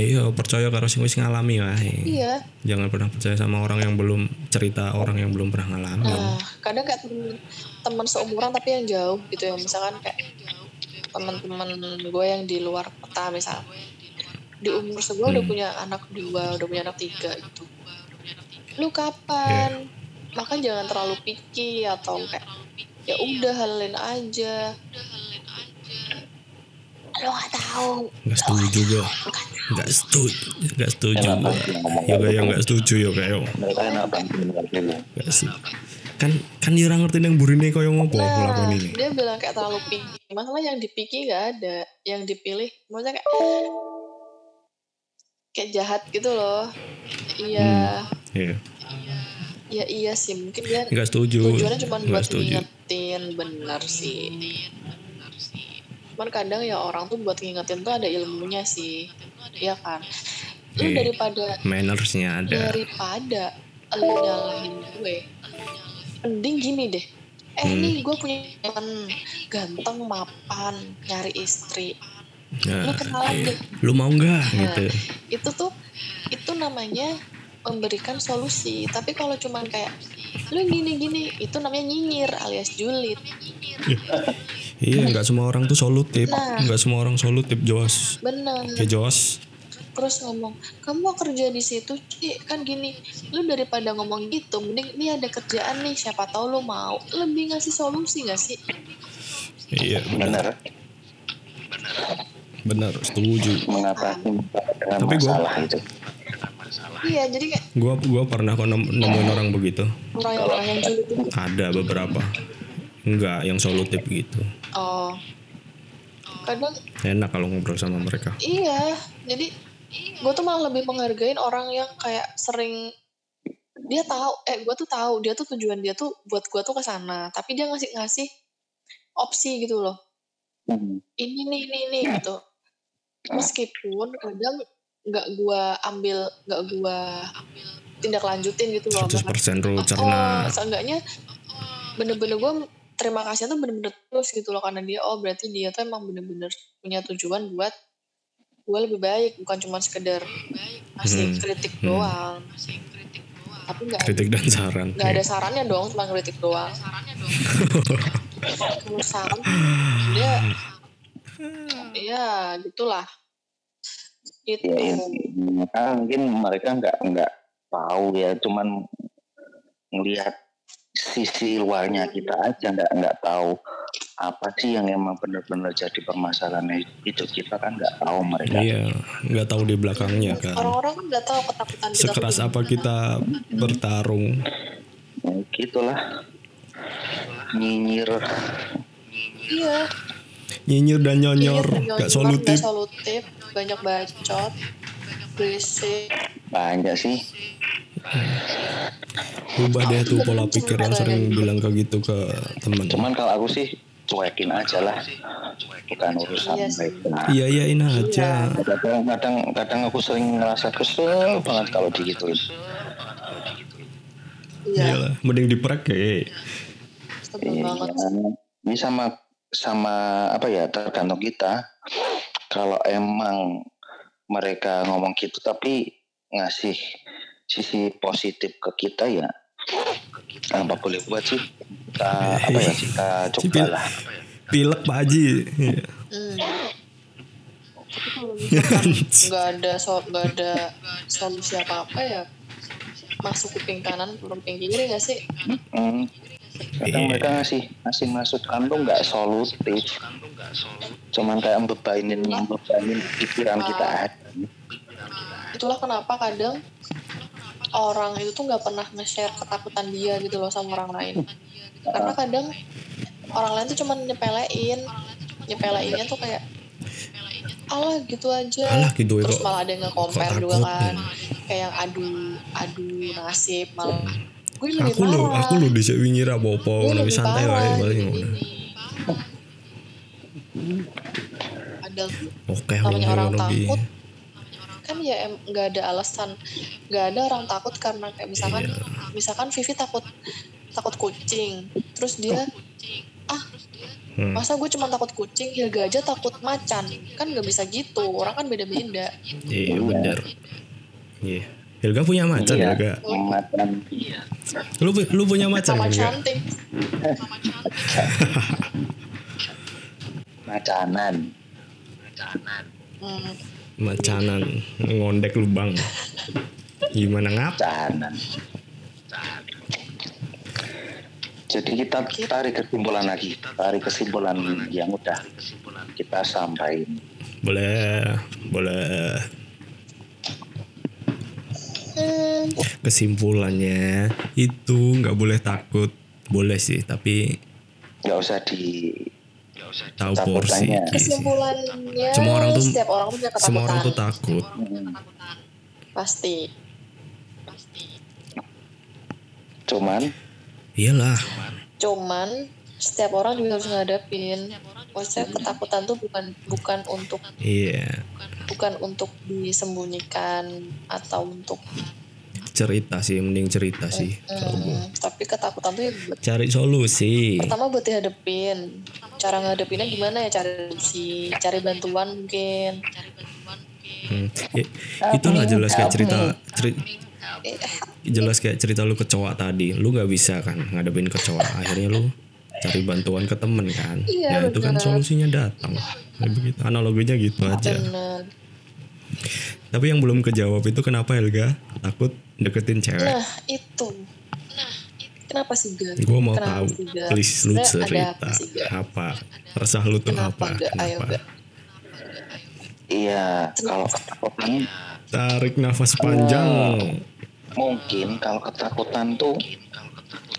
Iya, percaya karo sing wis ngalami wae. iya Jangan pernah percaya sama orang yang belum cerita orang yang belum pernah ngalamin. nah kadang kayak temen, temen seumuran tapi yang jauh gitu ya misalkan kayak teman-teman gue yang di luar kota misalnya di umur sebuah udah Hmm. punya anak dua udah punya anak tiga gitu lu kapan maka jangan terlalu picky atau kayak ya udah halin aja lu gak tahu Nggak setuju gue. Nggak setuju. Nggak setuju banget yang Ya gitu. nggak setuju ya kayak. Nggak sih. Kan kan dia ngerti yang burine koyo ngopo nah ini. dia bilang kayak terlalu picky masalah yang dipikir gak ada yang dipilih maksudnya kayak kayak jahat gitu loh iya Iya. ya iya sih mungkin dia Nggak setuju. tujuannya cuma buat setuju. ngingetin benar sih cuman kadang ya orang tuh buat ngingetin tuh ada ilmunya sih ya kan lu Iya. daripada Mannersnya ada. daripada lu nyalahin gue mending gini deh eh Hmm. nih gue punya temen ganteng mapan nyari istri Nah, lu kenalan iya. deh Lu mau nggak Nah, gitu? itu tuh itu namanya memberikan solusi tapi kalau cuman kayak lu gini gini itu namanya nyinyir alias julid Iya, nggak semua orang tuh solutif. Nah. Nggak semua orang solutif, Jos. bener Kayak Jos. terus ngomong kamu mau kerja di situ Ci kan gini lu daripada ngomong gitu mending ini ada kerjaan nih siapa tahu lu mau lebih ngasih solusi gak sih Iya, benar. Benar. Benar, setuju. Mengatasi Tapi gua- masalah itu. iya jadi kayak Gua gua pernah kok nem- nemuin orang begitu. orang yang orang yang julid itu Ada beberapa. enggak yang solutif gitu oh kadang enak kalau ngobrol sama mereka iya jadi gue tuh malah lebih menghargain orang yang kayak sering dia tahu eh gue tuh tahu dia tuh tujuan dia tuh buat gue tuh ke sana tapi dia ngasih ngasih opsi gitu loh Hmm. ini nih ini nih gitu meskipun kadang nggak gua ambil nggak gua tindak lanjutin gitu loh 100% lu oh, cerna. seenggaknya bener-bener gue terima kasih tuh bener-bener terus gitu loh karena dia oh berarti dia tuh emang bener-bener punya tujuan buat gue lebih baik bukan cuma sekedar ngasih Hmm, kritik hmm. doang. Tapi nggak kritik dan saran nggak ada sarannya dong cuma kritik doang. Kalau saran dia ya gitulah. Itu ya, mereka mungkin mereka nggak nggak tahu ya cuman ngelihat sisi luarnya kita aja nggak nggak tahu apa sih yang emang benar-benar jadi permasalahan hidup kita kan nggak tahu mereka. Iya nggak tahu di belakangnya kan. Orang-orang kan nggak tahu ketakutan kita sekeras apa kita bertarung. Ya, gitulah. Nyinyir. Iya nyinyir dan nyonyor. Iya, gak nyonyor, solutif. nggak solutif. Banyak bacot berisik. Banyak sih. Ubah deh tuh pola pikir yang sering bilang kayak gitu ke temen. Cuman kalau aku sih cuekin aja lah. Bukan urusan Iya mereka. Iya. iyain aja. Kadang kadang kadang aku sering ngerasa kesel banget kalau digituin. Iya. Iyalah mending diprek ya Iya, banget. Ini sama sama apa ya tergantung kita. Kalau emang mereka ngomong gitu tapi ngasih sisi positif ke kita ya apa boleh buat sih kita apa ya kita coba lah pilek pak Haji Iya. Tapi kalau misalkan nggak ada so nggak ada solusi apa apa ya masuk kuping kanan kuping kiri nggak sih Hmm. Kadang mereka ngasih ngasih masukan tuh nggak solutif. Cuman kayak bebanin bebanin pikiran kita aja. Itulah kenapa kadang orang itu tuh nggak pernah nge-share ketakutan dia gitu loh sama orang lain. Karena kadang orang lain tuh cuma nyepelein. Nyepeleinnya tuh kayak alah gitu aja. Alah gitu ya, terus kok- malah ada yang nge-compare juga kan. ya. kayak yang adu adu nasib malah. Lebih aku lo aku lo di wingi ra apa-apa gue ngono santai wae paling ngono. Padahal oke namanya orang takut. kan ya nggak ada alasan nggak ada orang takut karena kayak misalkan Iya. misalkan Vivi takut takut kucing. Terus dia ah Hmm. masa gue cuma takut kucing? Hilga aja takut macan. Kan nggak bisa gitu orang kan beda beda iya bener. Iya Hilga punya macan Iya. Hilga macan. Lu lu punya macan sama Hilga cantik. Macanan. Hmm. macanan. Ngondek lu bang gimana ngap? Macanan. Jadi kita tarik kesimpulan lagi. Tarik kesimpulan yang udah kita sampaikan. Boleh boleh Hmm, kesimpulannya itu nggak boleh takut. Boleh sih tapi nggak usah di tahu porsi kesimpulannya Semua orang tuh- setiap orang punya ketakutan. semua orang tuh takut. pasti. Cuman? Iyalah. Cuman setiap orang juga harus ngadepin. Maksudnya ketakutan tuh bukan bukan untuk iya. Bukan untuk disembunyikan atau untuk cerita sih mending cerita sih. kalau gua. hmm, tapi ketakutan tuh ya buat cari solusi. Pertama buat dihadepin cara ngadepinnya gimana ya? Cari solusi cari bantuan mungkin. Hmm. Ya, itulah jelas kayak cerita ceri- Eh, jelas kayak cerita lu kecoa tadi. Lu nggak bisa kan ngadepin kecoa. Akhirnya lu cari bantuan ke temen kan. Iya, nah itu kan solusinya datang. Kayak begitu. Analoginya gitu aja. Bener tapi yang belum kejawab itu kenapa Helga takut deketin cewek? Nah itu. Kenapa sih Ga? gue mau Kenapa tahu. sih, please lu cerita. apa sih, Ga? apa? Resah lu tuh kenapa? apa? Kenapa? Iya kalau ketakutan tarik nafas panjang. Mungkin kalau ketakutan tuh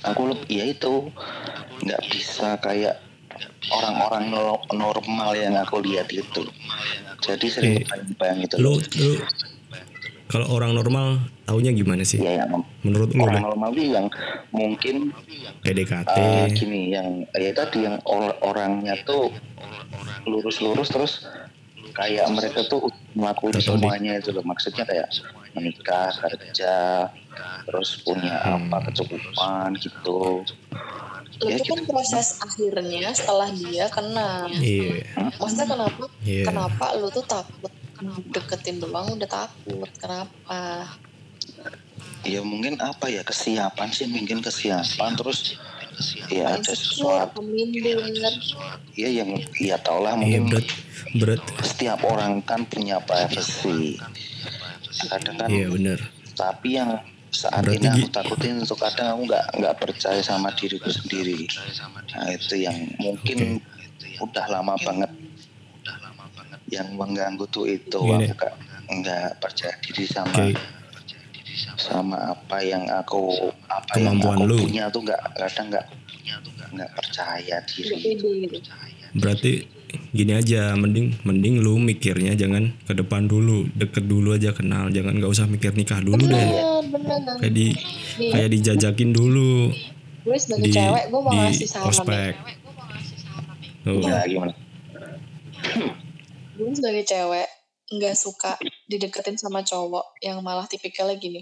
aku lebih ya itu nggak bisa kayak orang-orang no- normal yang aku lihat itu. Jadi sering Eh, bayang gitu Lu lu kalau orang normal taunya gimana sih? ya yang Menurut orang normal itu yang mungkin PDKT. eh, gini yang ya tadi yang or- orangnya tuh lurus-lurus terus kayak mereka tuh melakukan di- semuanya itu loh. Maksudnya kayak menikah kerja terus punya Hmm. apa kecukupan gitu Ya, itu kan proses akhirnya setelah dia kenal Iya. maksudnya kenapa Iya. kenapa lu tuh takut? Deketin doang udah takut kenapa? Ya mungkin apa ya kesiapan sih mungkin kesiapan. Terus ya ada insecure sesuatu. minder? Ya yang ya tau lah Iya mungkin berat berat. setiap orang kan punya privacy. Kadang kan Iya benar. tapi yang saat Berarti ini aku takutin untuk kadang aku nggak nggak percaya sama diriku sendiri nah itu yang mungkin udah lama banget yang mengganggu tuh itu Gini. aku nggak nggak percaya diri sama Oke. sama apa yang aku apa Kemampuan yang aku lu. punya tuh nggak kadang nggak nggak percaya diri Berarti gini aja, mending mending lu mikirnya jangan ke depan dulu, deket dulu aja kenal, jangan nggak usah mikir nikah dulu deh. bener bener Kayak di Nih, kayak dijajakin dulu gue sebagai di cewek gue mau di ngasih saran ospek. Tuh. ya gimana gue sebagai cewek nggak suka dideketin sama cowok yang malah tipikalnya gini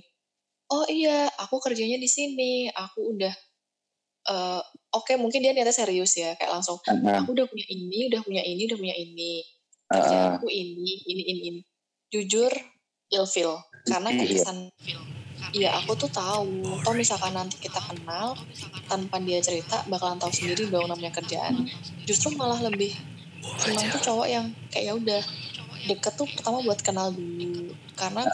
oh iya aku kerjanya di sini aku udah eh, oke mungkin dia niatnya serius ya kayak langsung Nah, aku udah punya ini udah punya ini udah punya ini. Ah, ah. kerjaan aku ini ini ini ini. Jujur ilfil karena Iya. kesan Iya aku tuh tahu Toh misalkan nanti kita kenal Tanpa dia cerita Bakalan tahu sendiri dong namanya kerjaan. Justru malah lebih Senang tuh cowok yang Kayak ya udah Deket tuh pertama buat kenal dulu. Karena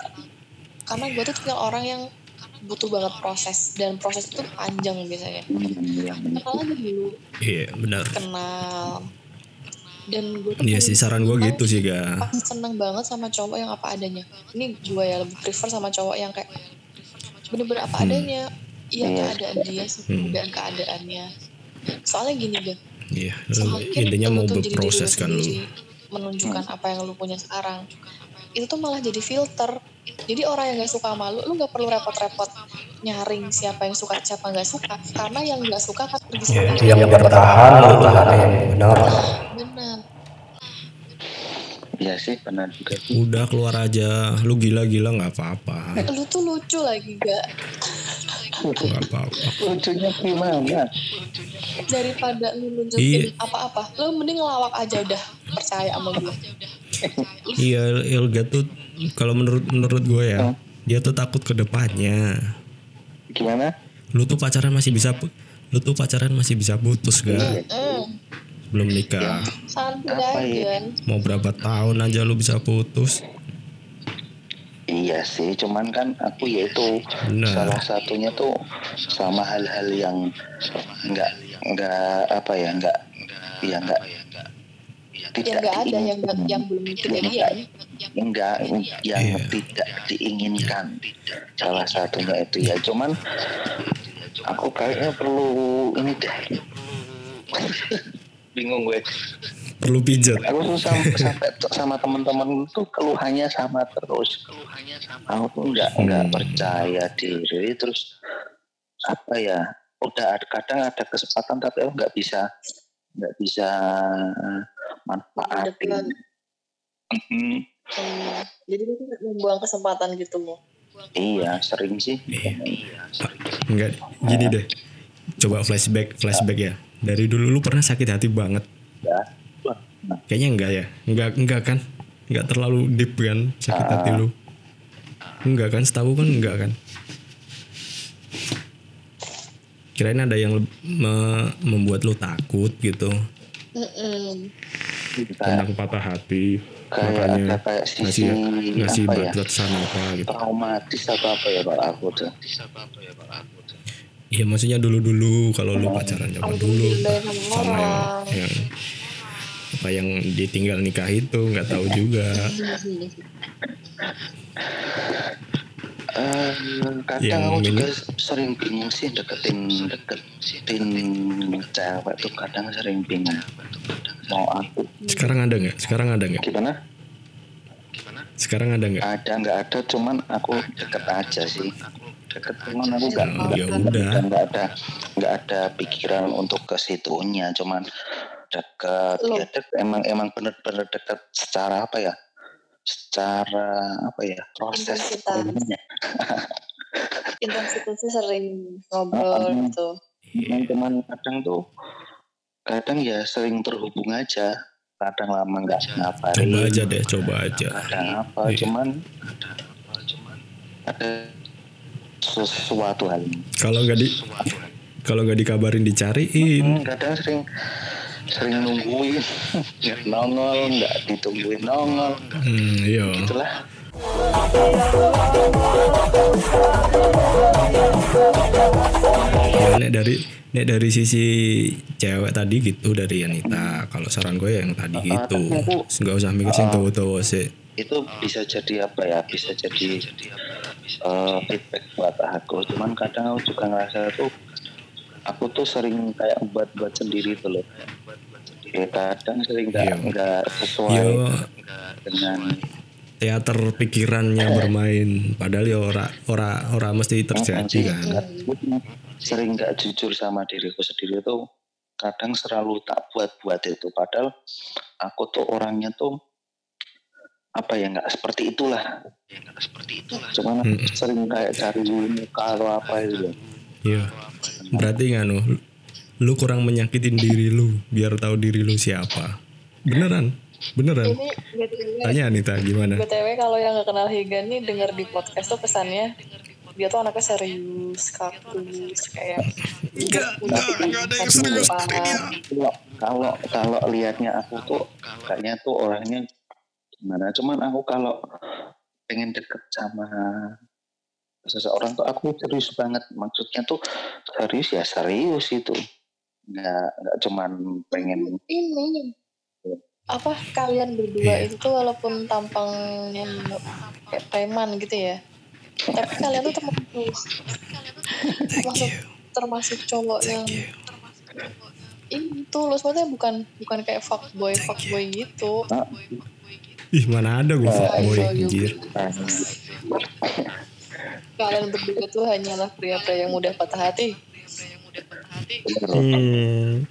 Karena gue tuh tinggal orang yang Butuh banget proses Dan proses itu panjang biasanya Hmm, iya. Kenal aja dulu Iya benar. Kenal Dan gue Iya sih saran gue gitu sih ga. pas seneng banget sama cowok yang apa adanya ini gue ya lebih prefer sama cowok yang kayak bener-bener apa Hmm. adanya iya Iya. keadaan dia Hmm. dan keadaannya soalnya gini deh Iya. Intinya mau berproses kan lu. menunjukkan apa yang lu punya sekarang itu tuh malah jadi filter jadi orang yang gak suka sama lu lu gak perlu repot-repot nyaring siapa yang suka siapa nggak suka karena yang nggak suka kan pergi Ya, sendiri yang bertahan lu tahan yang benar. benar Iya sih benar juga Udah keluar aja. Lu gila-gila nggak apa-apa. lu tuh lucu lagi gak Nggak apa-apa. lucunya gimana daripada lu Iya. nunjukin apa-apa lu mending ngelawak aja udah percaya sama gue Iya Ilga tuh kalau menurut menurut gue ya dia tuh takut ke depannya. gimana Lu tuh pacaran masih bisa lu tuh pacaran masih bisa putus ga Mm, belum nikah. santai Apa ya? Mau berapa tahun aja lu bisa putus. Iya sih, cuman kan aku ya itu Benar. salah satunya tuh sama hal-hal yang nggak nggak apa ya nggak ya nggak yang nggak ada yang yang belum kejadian enggak yang Iya. tidak diinginkan. Salah satunya itu ya. Cuman aku kayaknya perlu ini deh. Bingung gue. Perlu pijat. aku tuh sam- sampai sama teman-teman tuh keluhannya sama terus. Aku tuh nggak nggak Hmm. percaya diri. Terus apa ya? Udah ada kadang ada kesempatan tapi aku nggak bisa nggak bisa manfaatin. Mhm. Hmm, jadi lu tuh membuang kesempatan gitu mau iya sering sih Enggak gini deh. Coba flashback flashback ya. Dari dulu lu pernah sakit hati banget. ya Kayaknya enggak ya? Enggak enggak kan? Enggak terlalu deep kan sakit hati lu? Enggak kan? Setahu kan enggak kan? Kirain ada yang me- membuat lu takut gitu tentang patah hati. kayak ada Makanya kayak sisi ngasih ngasih apa ya batasan apa gitu. traumatis atau apa ya pak aku tuh Iya maksudnya dulu-dulu kalau lu pacaran zaman dulu sama yang, yang apa yang ditinggal nikah itu nggak tahu juga. Eh, kadang Yang aku juga sering bingung sih deketin deketin cewek tuh kadang sering bingung mau aku Sekarang ada nggak? Sekarang ada nggak? gimana Sekarang ada nggak? ada nggak ada cuman aku deket aja sih deket cuman aku nggak Oh, nggak ya udah. nggak ada nggak ada pikiran untuk ke situnya cuman deket Loh. ya deket emang emang bener-bener deket secara apa ya secara apa ya proses Intensitas. intensitasnya sering ngobrol Mm-mm. gitu Cuman cuman kadang tuh kadang ya sering terhubung aja kadang lama nggak ngabarin Coba aja deh, coba aja. kadang apa Iya. cuman ada sesuatu hal Kalau nggak di kalau nggak dikabarin dicariin. hmm, kadang sering sering nungguin nggak nongol nggak ditungguin nongol Hmm, iya. itulah Ya, nek dari nek dari sisi cewek tadi gitu dari Anita. Kalau saran gue yang tadi gitu. Terus Nggak usah mikir sing tawa-tawa sih. itu bisa jadi apa ya bisa jadi eh, feedback buat aku cuman kadang aku juga ngerasa tuh aku tuh sering kayak buat-buat sendiri tuh loh ya kadang sering nggak Iya. nggak sesuai Yo dengan teater pikirannya bermain padahal ya ora ora ora mesti terjadi kan. sering nggak jujur sama diriku sendiri tuh kadang selalu tak buat-buat itu padahal aku tuh orangnya tuh apa ya nggak seperti itulah cuman aku Mm-mm. sering kayak cari muka atau apa itu. Iya. Berarti nganu lu kurang menyakitin diri lu biar tahu diri lu siapa. Beneran? Beneran? ini btw Tanya Anita gimana? btw kalau yang nggak kenal Higa nih denger di podcast tuh pesannya dia tuh anaknya serius kaku kayak Enggak, enggak, enggak ada yang serius kalau kalau kalau liatnya aku tuh kayaknya tuh orangnya gimana cuman aku kalau pengen deket sama seseorang tuh aku serius banget maksudnya tuh serius ya serius itu nggak nggak cuman pengen ini. Apa kalian berdua itu tuh walaupun tampangnya kayak preman gitu ya tapi kalian tuh termasuk termasuk termasuk cowok yang ini tulus maksudnya bukan bukan kayak fuckboy fuckboy gitu. Ah, Ih, mana ada gue Oh, fuckboy iya. anjir. kalian berdua tuh hanyalah pria-pria yang mudah patah hati Hmm.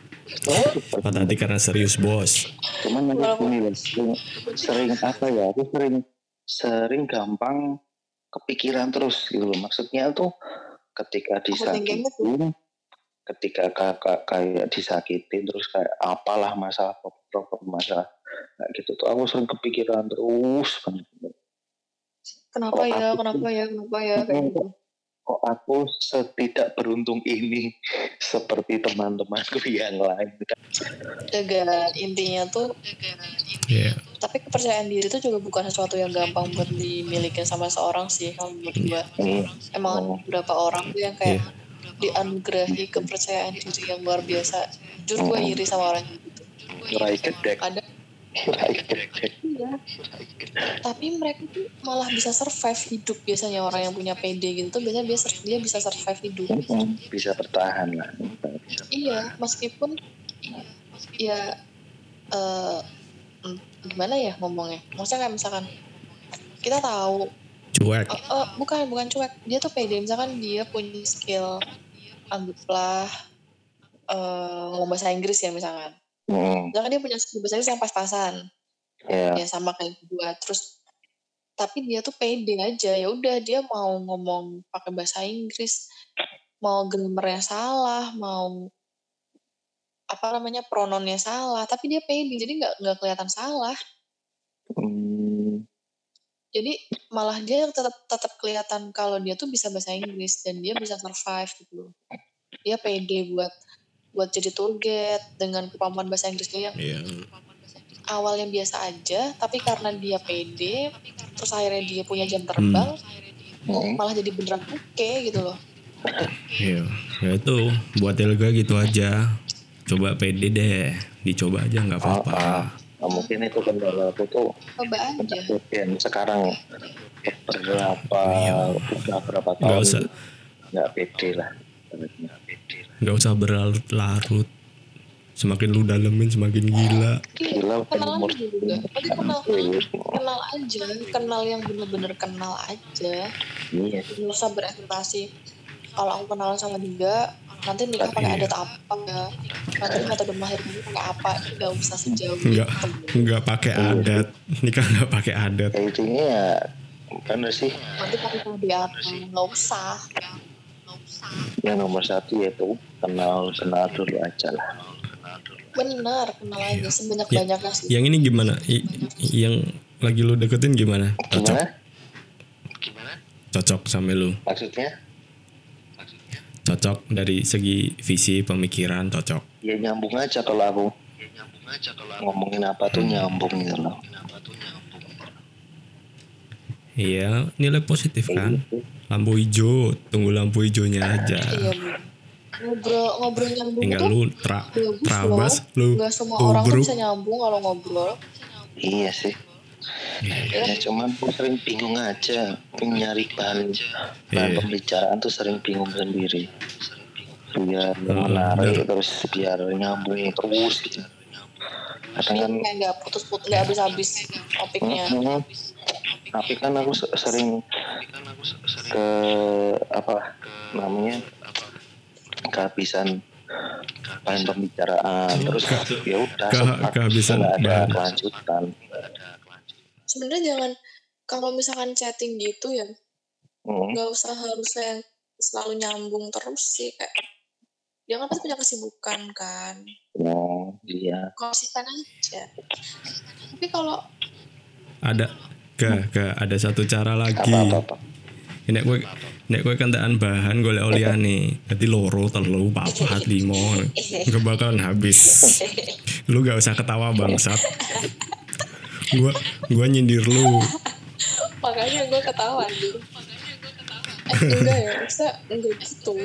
Patah hati karena serius bos. cuman aku gini loh sering, sering apa ya? Aku sering sering gampang kepikiran terus gitu loh. Maksudnya tuh ketika disakitin ketika kakak kayak disakitin terus kayak apalah masalah problem masalah kayak gitu tuh aku sering kepikiran terus banget. Kenapa Kok ya? aku kenapa ya? Kenapa ya? Kayak gitu kok aku setidak beruntung ini seperti teman-temanku yang lain dengan intinya tuh Iya. tapi kepercayaan diri itu juga bukan sesuatu yang gampang buat dimiliki sama seorang sih kalau menurut Iya. emang ada Oh. beberapa orang tuh yang kayak dianugerahi kepercayaan diri yang luar biasa jujur gue Oh. iri sama orang gitu Rai gedek iya. Tapi mereka tuh malah bisa survive hidup. Biasanya orang yang punya PD gitu tuh biasanya dia, dia bisa survive hidup. Hmm, bisa bertahan lah. Iya meskipun ya eh hmm, gimana ya ngomongnya? Maksudnya kayak misalkan kita tahu Cuek. eh, eh, bukan bukan cuek. Dia tuh pede misalkan dia punya skill anggaplah eh ngomong bahasa Inggris ya misalkan Hmm, misalkan dia punya skill bahasa Inggris yang pas-pasan. Ya ya sama kayak gua. Terus tapi dia tuh pede aja. Ya udah dia mau ngomong pakai bahasa Inggris. Mau grammarnya salah mau apa namanya prononnya salah. Tapi dia pede jadi nggak nggak kelihatan salah. Hmm, jadi malah dia tetap tetap kelihatan kalau dia tuh bisa bahasa Inggris dan dia bisa survive gitu loh. Dia pede buat buat jadi tour guide dengan kemampuan bahasa Inggris dia yang Iya. awalnya biasa aja tapi karena dia pede terus akhirnya dia punya jam terbang hmm. malah jadi beneran oke gitu loh Iya. Ya itu buat Elga gitu aja. Coba pede deh. Dicoba aja nggak apa-apa. Nah, mungkin itu kendala aku tuh coba aja kejadian sekarang beberapa udah berapa Nggak tahun usah. nggak pede lah nggak usah berlarut-larut. Semakin lu dalemin semakin gila. Gila kan umur juga tapi kenal kenal aja. Kenal yang bener-bener kenal aja. Iya. Nggak usah berekspektasi. Kalau aku kenalan sama dia nanti nikah pakai Iya. adat apa ya? Nanti metode melahirkan pakai apa? Nggak usah sejauh nggak itu. Nggak pakai adat. Nikah nggak pakai adat. Ya intinya ya bener sih. Nanti pakai kode apa? Nggak usah yang nomor satu yaitu kenal kenal dulu aja lah. Bener kenal aja. Sebanyak banyaknya sih. Yang ini gimana? I- yang lagi lu deketin gimana? Cocok? Gimana? Cocok sama lu? Maksudnya? Cocok dari segi visi pemikiran cocok? Ya nyambung aja kalau aku. Ngomongin apa tuh nyambung gitu loh iya nilai positif kan? Lampu hijau tunggu lampu hijaunya aja. Iya ngobrol ngobrol nyambung tinggal tuh. lu tra terabas loh. lu nggak semua orang tuh bisa nyambung kalau ngobrol. Iya sih. Ya cuman aku sering bingung aja nyari bahan bahan Iya. pembicaraan tuh sering bingung sendiri. Biar Hmm, menarik terus biar nyambung terus gitu. Kadang kan kayak nggak putus-putus nggak habis-habis topiknya. Mhm. Tapi kan aku se- sering ke apa namanya kehabisan bahan pembicaraan. Terus ya udah kehabisan nggak ada kelanjutan. Sebenarnya jangan kalau misalkan chatting gitu ya Hmm. nggak usah harus yang selalu nyambung terus sih kayak dia kan pasti punya kesibukan kan. Oh, iya. Konsisten aja. Tapi kalau ada ke ke ada satu cara lagi. apa apa, apa. nek gue nek gue kentaan bahan gue oleh oliane jadi loro telu papat limo gak bakalan habis. Lu gak usah ketawa bangsat. Gue gue nyindir lu. Makanya gue ketawa gitu eh enggak ya bisa enggak gitu.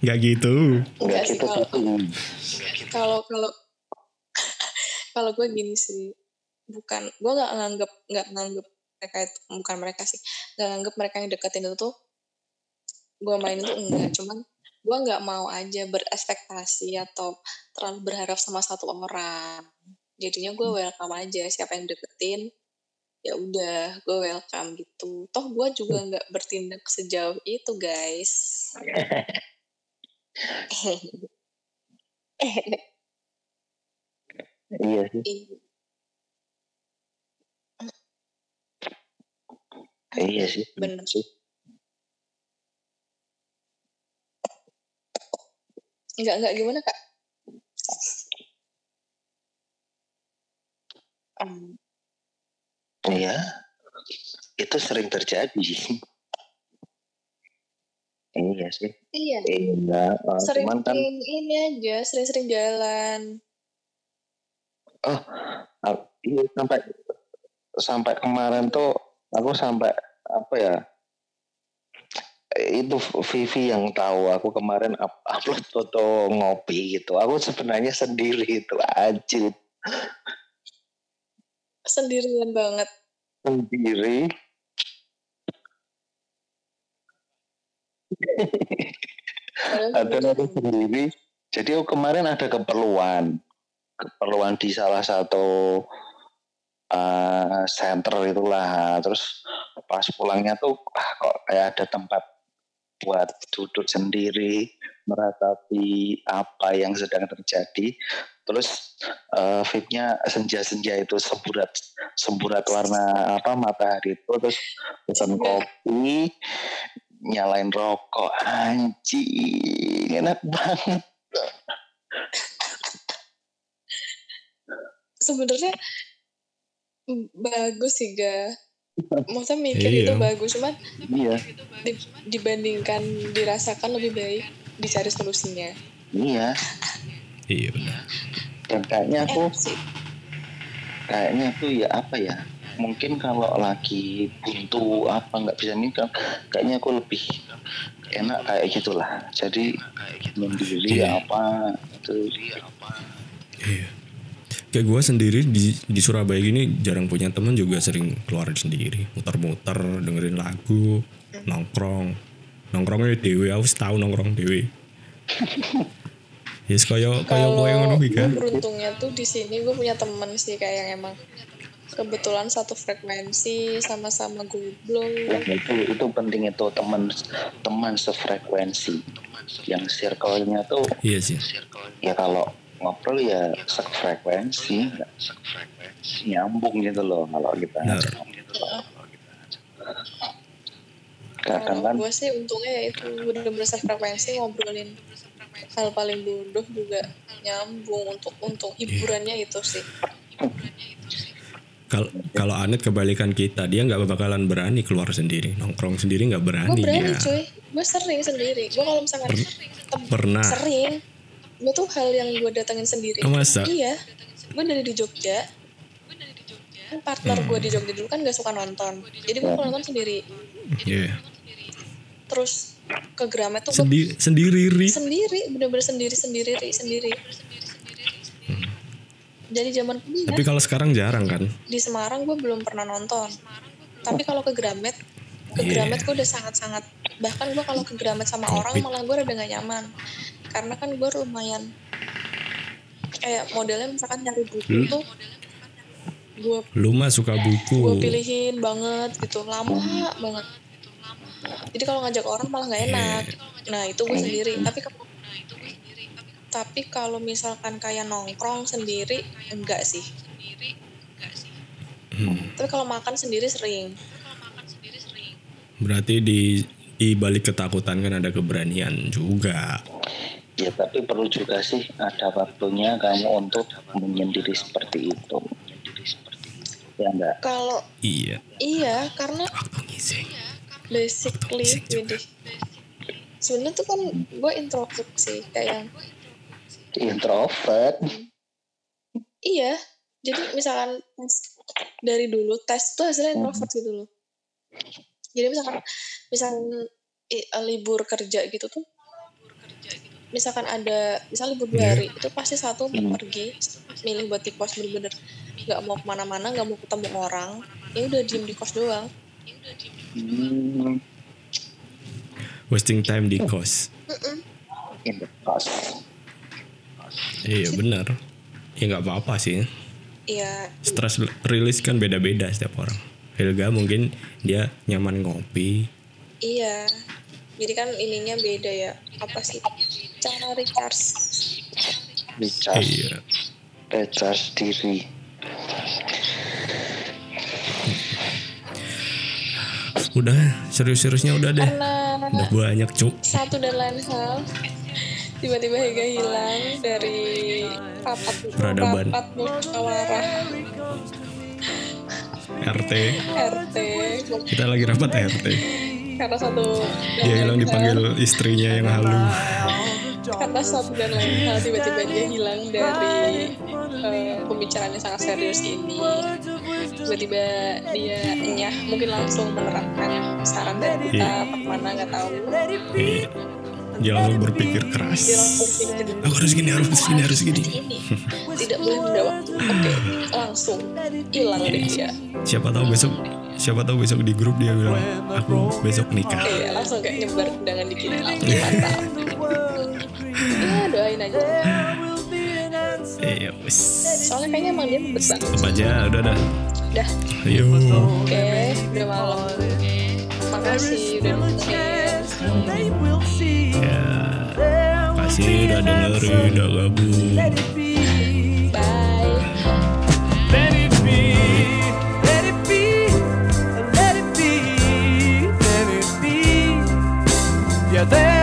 Nggak gitu. Enggak gitu kalau- kalau kalau gue gini sih bukan gue nggak nganggep nggak nganggep mereka itu bukan mereka sih nggak nganggep mereka yang deketin itu tuh gue mainin tuh enggak. Cuman gue nggak mau aja berespektasi atau terlalu berharap sama satu orang. Jadinya gue welcome aja siapa yang deketin ya udah gue welcome gitu. Toh gue juga nggak bertindak sejauh itu guys Iya sih. Iya sih. Bener. sih. Enggak, enggak gimana kak? Em, Iya. Itu sering terjadi. iya sih. iya, Iya. eh, sering Cuman kan ini aja, sering-sering jalan. Ah, iya sampai sampai kemarin tuh aku sampai apa ya itu Vivi yang tahu aku kemarin up- upload foto ngopi gitu. Aku sebenarnya sendiri itu anjir. Sendirian banget. sendiri. Ada aku sendiri. Jadi aku kemarin ada keperluan keperluan di salah satu eh, center itulah. Terus pas pulangnya tuh ah, kok kayak ada tempat buat duduk sendiri meratapi apa yang sedang terjadi. Terus fitnya senja-senja itu semburat semburat warna apa matahari itu. Terus pesan kopi nyalain rokok. Anjing enak banget sebenarnya bagus sih ga. Maksudnya mikir Iya. itu bagus, cuman iya di- dibandingkan dirasakan lebih baik dicari solusinya. iya iya benar dan kayaknya aku kayaknya tuh ya apa ya mungkin kalau lagi buntu apa nggak bisa mikir kayaknya aku lebih enak kayak gitulah jadi mandiri Iya. apa itu iya kayak gue sendiri di di Surabaya gini jarang punya teman juga sering keluar sendiri. Muter-muter dengerin lagu nongkrong. Nongkrongnya dewe aku tahu nongkrong dewe Yes koyo koyo koyo ngono kan. beruntungnya tuh di sini gue punya temen sih kayak yang emang kebetulan satu frekuensi sama-sama goblok. Itu itu penting itu teman teman sefrekuensi. Yang circle-nya tuh Iya sih. ya kalau ngobrol ya sefrekuensi nyambung gitu loh kalau kita Benar. kadang kan gue sih untungnya ya itu bener-bener frekuensi ngobrolin hal paling bodoh juga nyambung untuk untuk hiburannya itu sih Kalau kalau Anet kebalikan kita, dia nggak bakalan berani keluar sendiri, nongkrong sendiri nggak gue berani berani dia. cuy gue sering sendiri gue kalau misalkan tem- Pernah. sering gue tuh hal yang gue datengin sendiri masa? iya gue dari di Jogja kan partner gue di Jogja dulu kan gak suka nonton jadi gue nonton sendiri Iya. terus ke Gramet tuh Sendi sendiri ri. sendiri bener-bener sendiri sendiri Ri, sendiri jadi zaman kuliah Tapi kalau sekarang jarang kan. di Semarang gue belum pernah nonton tapi kalau ke Gramet ke Iya. Gramet gue udah sangat-sangat bahkan gue kalau ke Gramet sama orang malah gue rada gak nyaman karena kan gue lumayan kayak modelnya misalkan nyari buku Hmm. tuh gue Lu mah suka gue buku. pilihin banget gitu lama banget jadi kalau ngajak orang malah nggak enak nah itu gue sendiri tapi kalau tapi kalau misalkan kayak nongkrong sendiri enggak sih Hmm. tapi kalau makan sendiri sering Berarti di di balik ketakutan kan ada keberanian juga. Ya tapi perlu juga sih ada waktunya kamu untuk menyendiri seperti itu. Ya enggak kalau Iya. iya karena Waktu basically widih sebenarnya tuh kan gue introvert sih kayak introvert? Iya. Jadi misalkan tes dari dulu tes tuh hasilnya introvert gitu loh. Jadi misalkan misalkan libur kerja gitu tuh misalkan ada misal libur dua Iya. hari itu pasti satu mau pergi milih buat di kos bener-bener nggak mau ke mana-mana nggak mau ketemu orang ya udah diem di kos doang hmm, Wasting time di kos. in the past Iya benar. Ya nggak apa-apa sih. iya Stress rilis kan beda-beda setiap orang. Helga mungkin dia nyaman ngopi. iya jadi kan ininya beda ya apa sih cara recharge recharge Iya. recharge diri Udah serius-seriusnya udah deh. karena Udah banyak cuk. satu dan lain hal tiba-tiba Hega hilang dari rapat Peradaban. rapat musyawarah RT. RT Kita lagi rapat RT. Karena satu dan Dia hilang dipanggil hal, istrinya yang halu. karena satu dan lain hal tiba-tiba dia hilang dari eh, pembicaraan yang sangat serius ini tiba-tiba dia nyah mungkin langsung menerapkan saran dari kita Iya. apa ke mana nggak tahu Iya. Dia langsung berpikir keras. dia langsung berpikir Aku harus gini, harus gini, harus gini. ini tidak boleh menunda waktu oke langsung hilang deh dia Siapa tahu besok, siapa tahu besok di grup dia bilang, aku besok nikah. Iya, langsung kayak nyebar undangan di kita. Mantap. ya, doain aja. Iya. Soalnya kayaknya emang dia banget. Apa aja, udah dah. Dah, Ayo. oke, udah malam. Makasih udah nontonin. Ya. Kasih udah dengerin, udah gabung. you're there.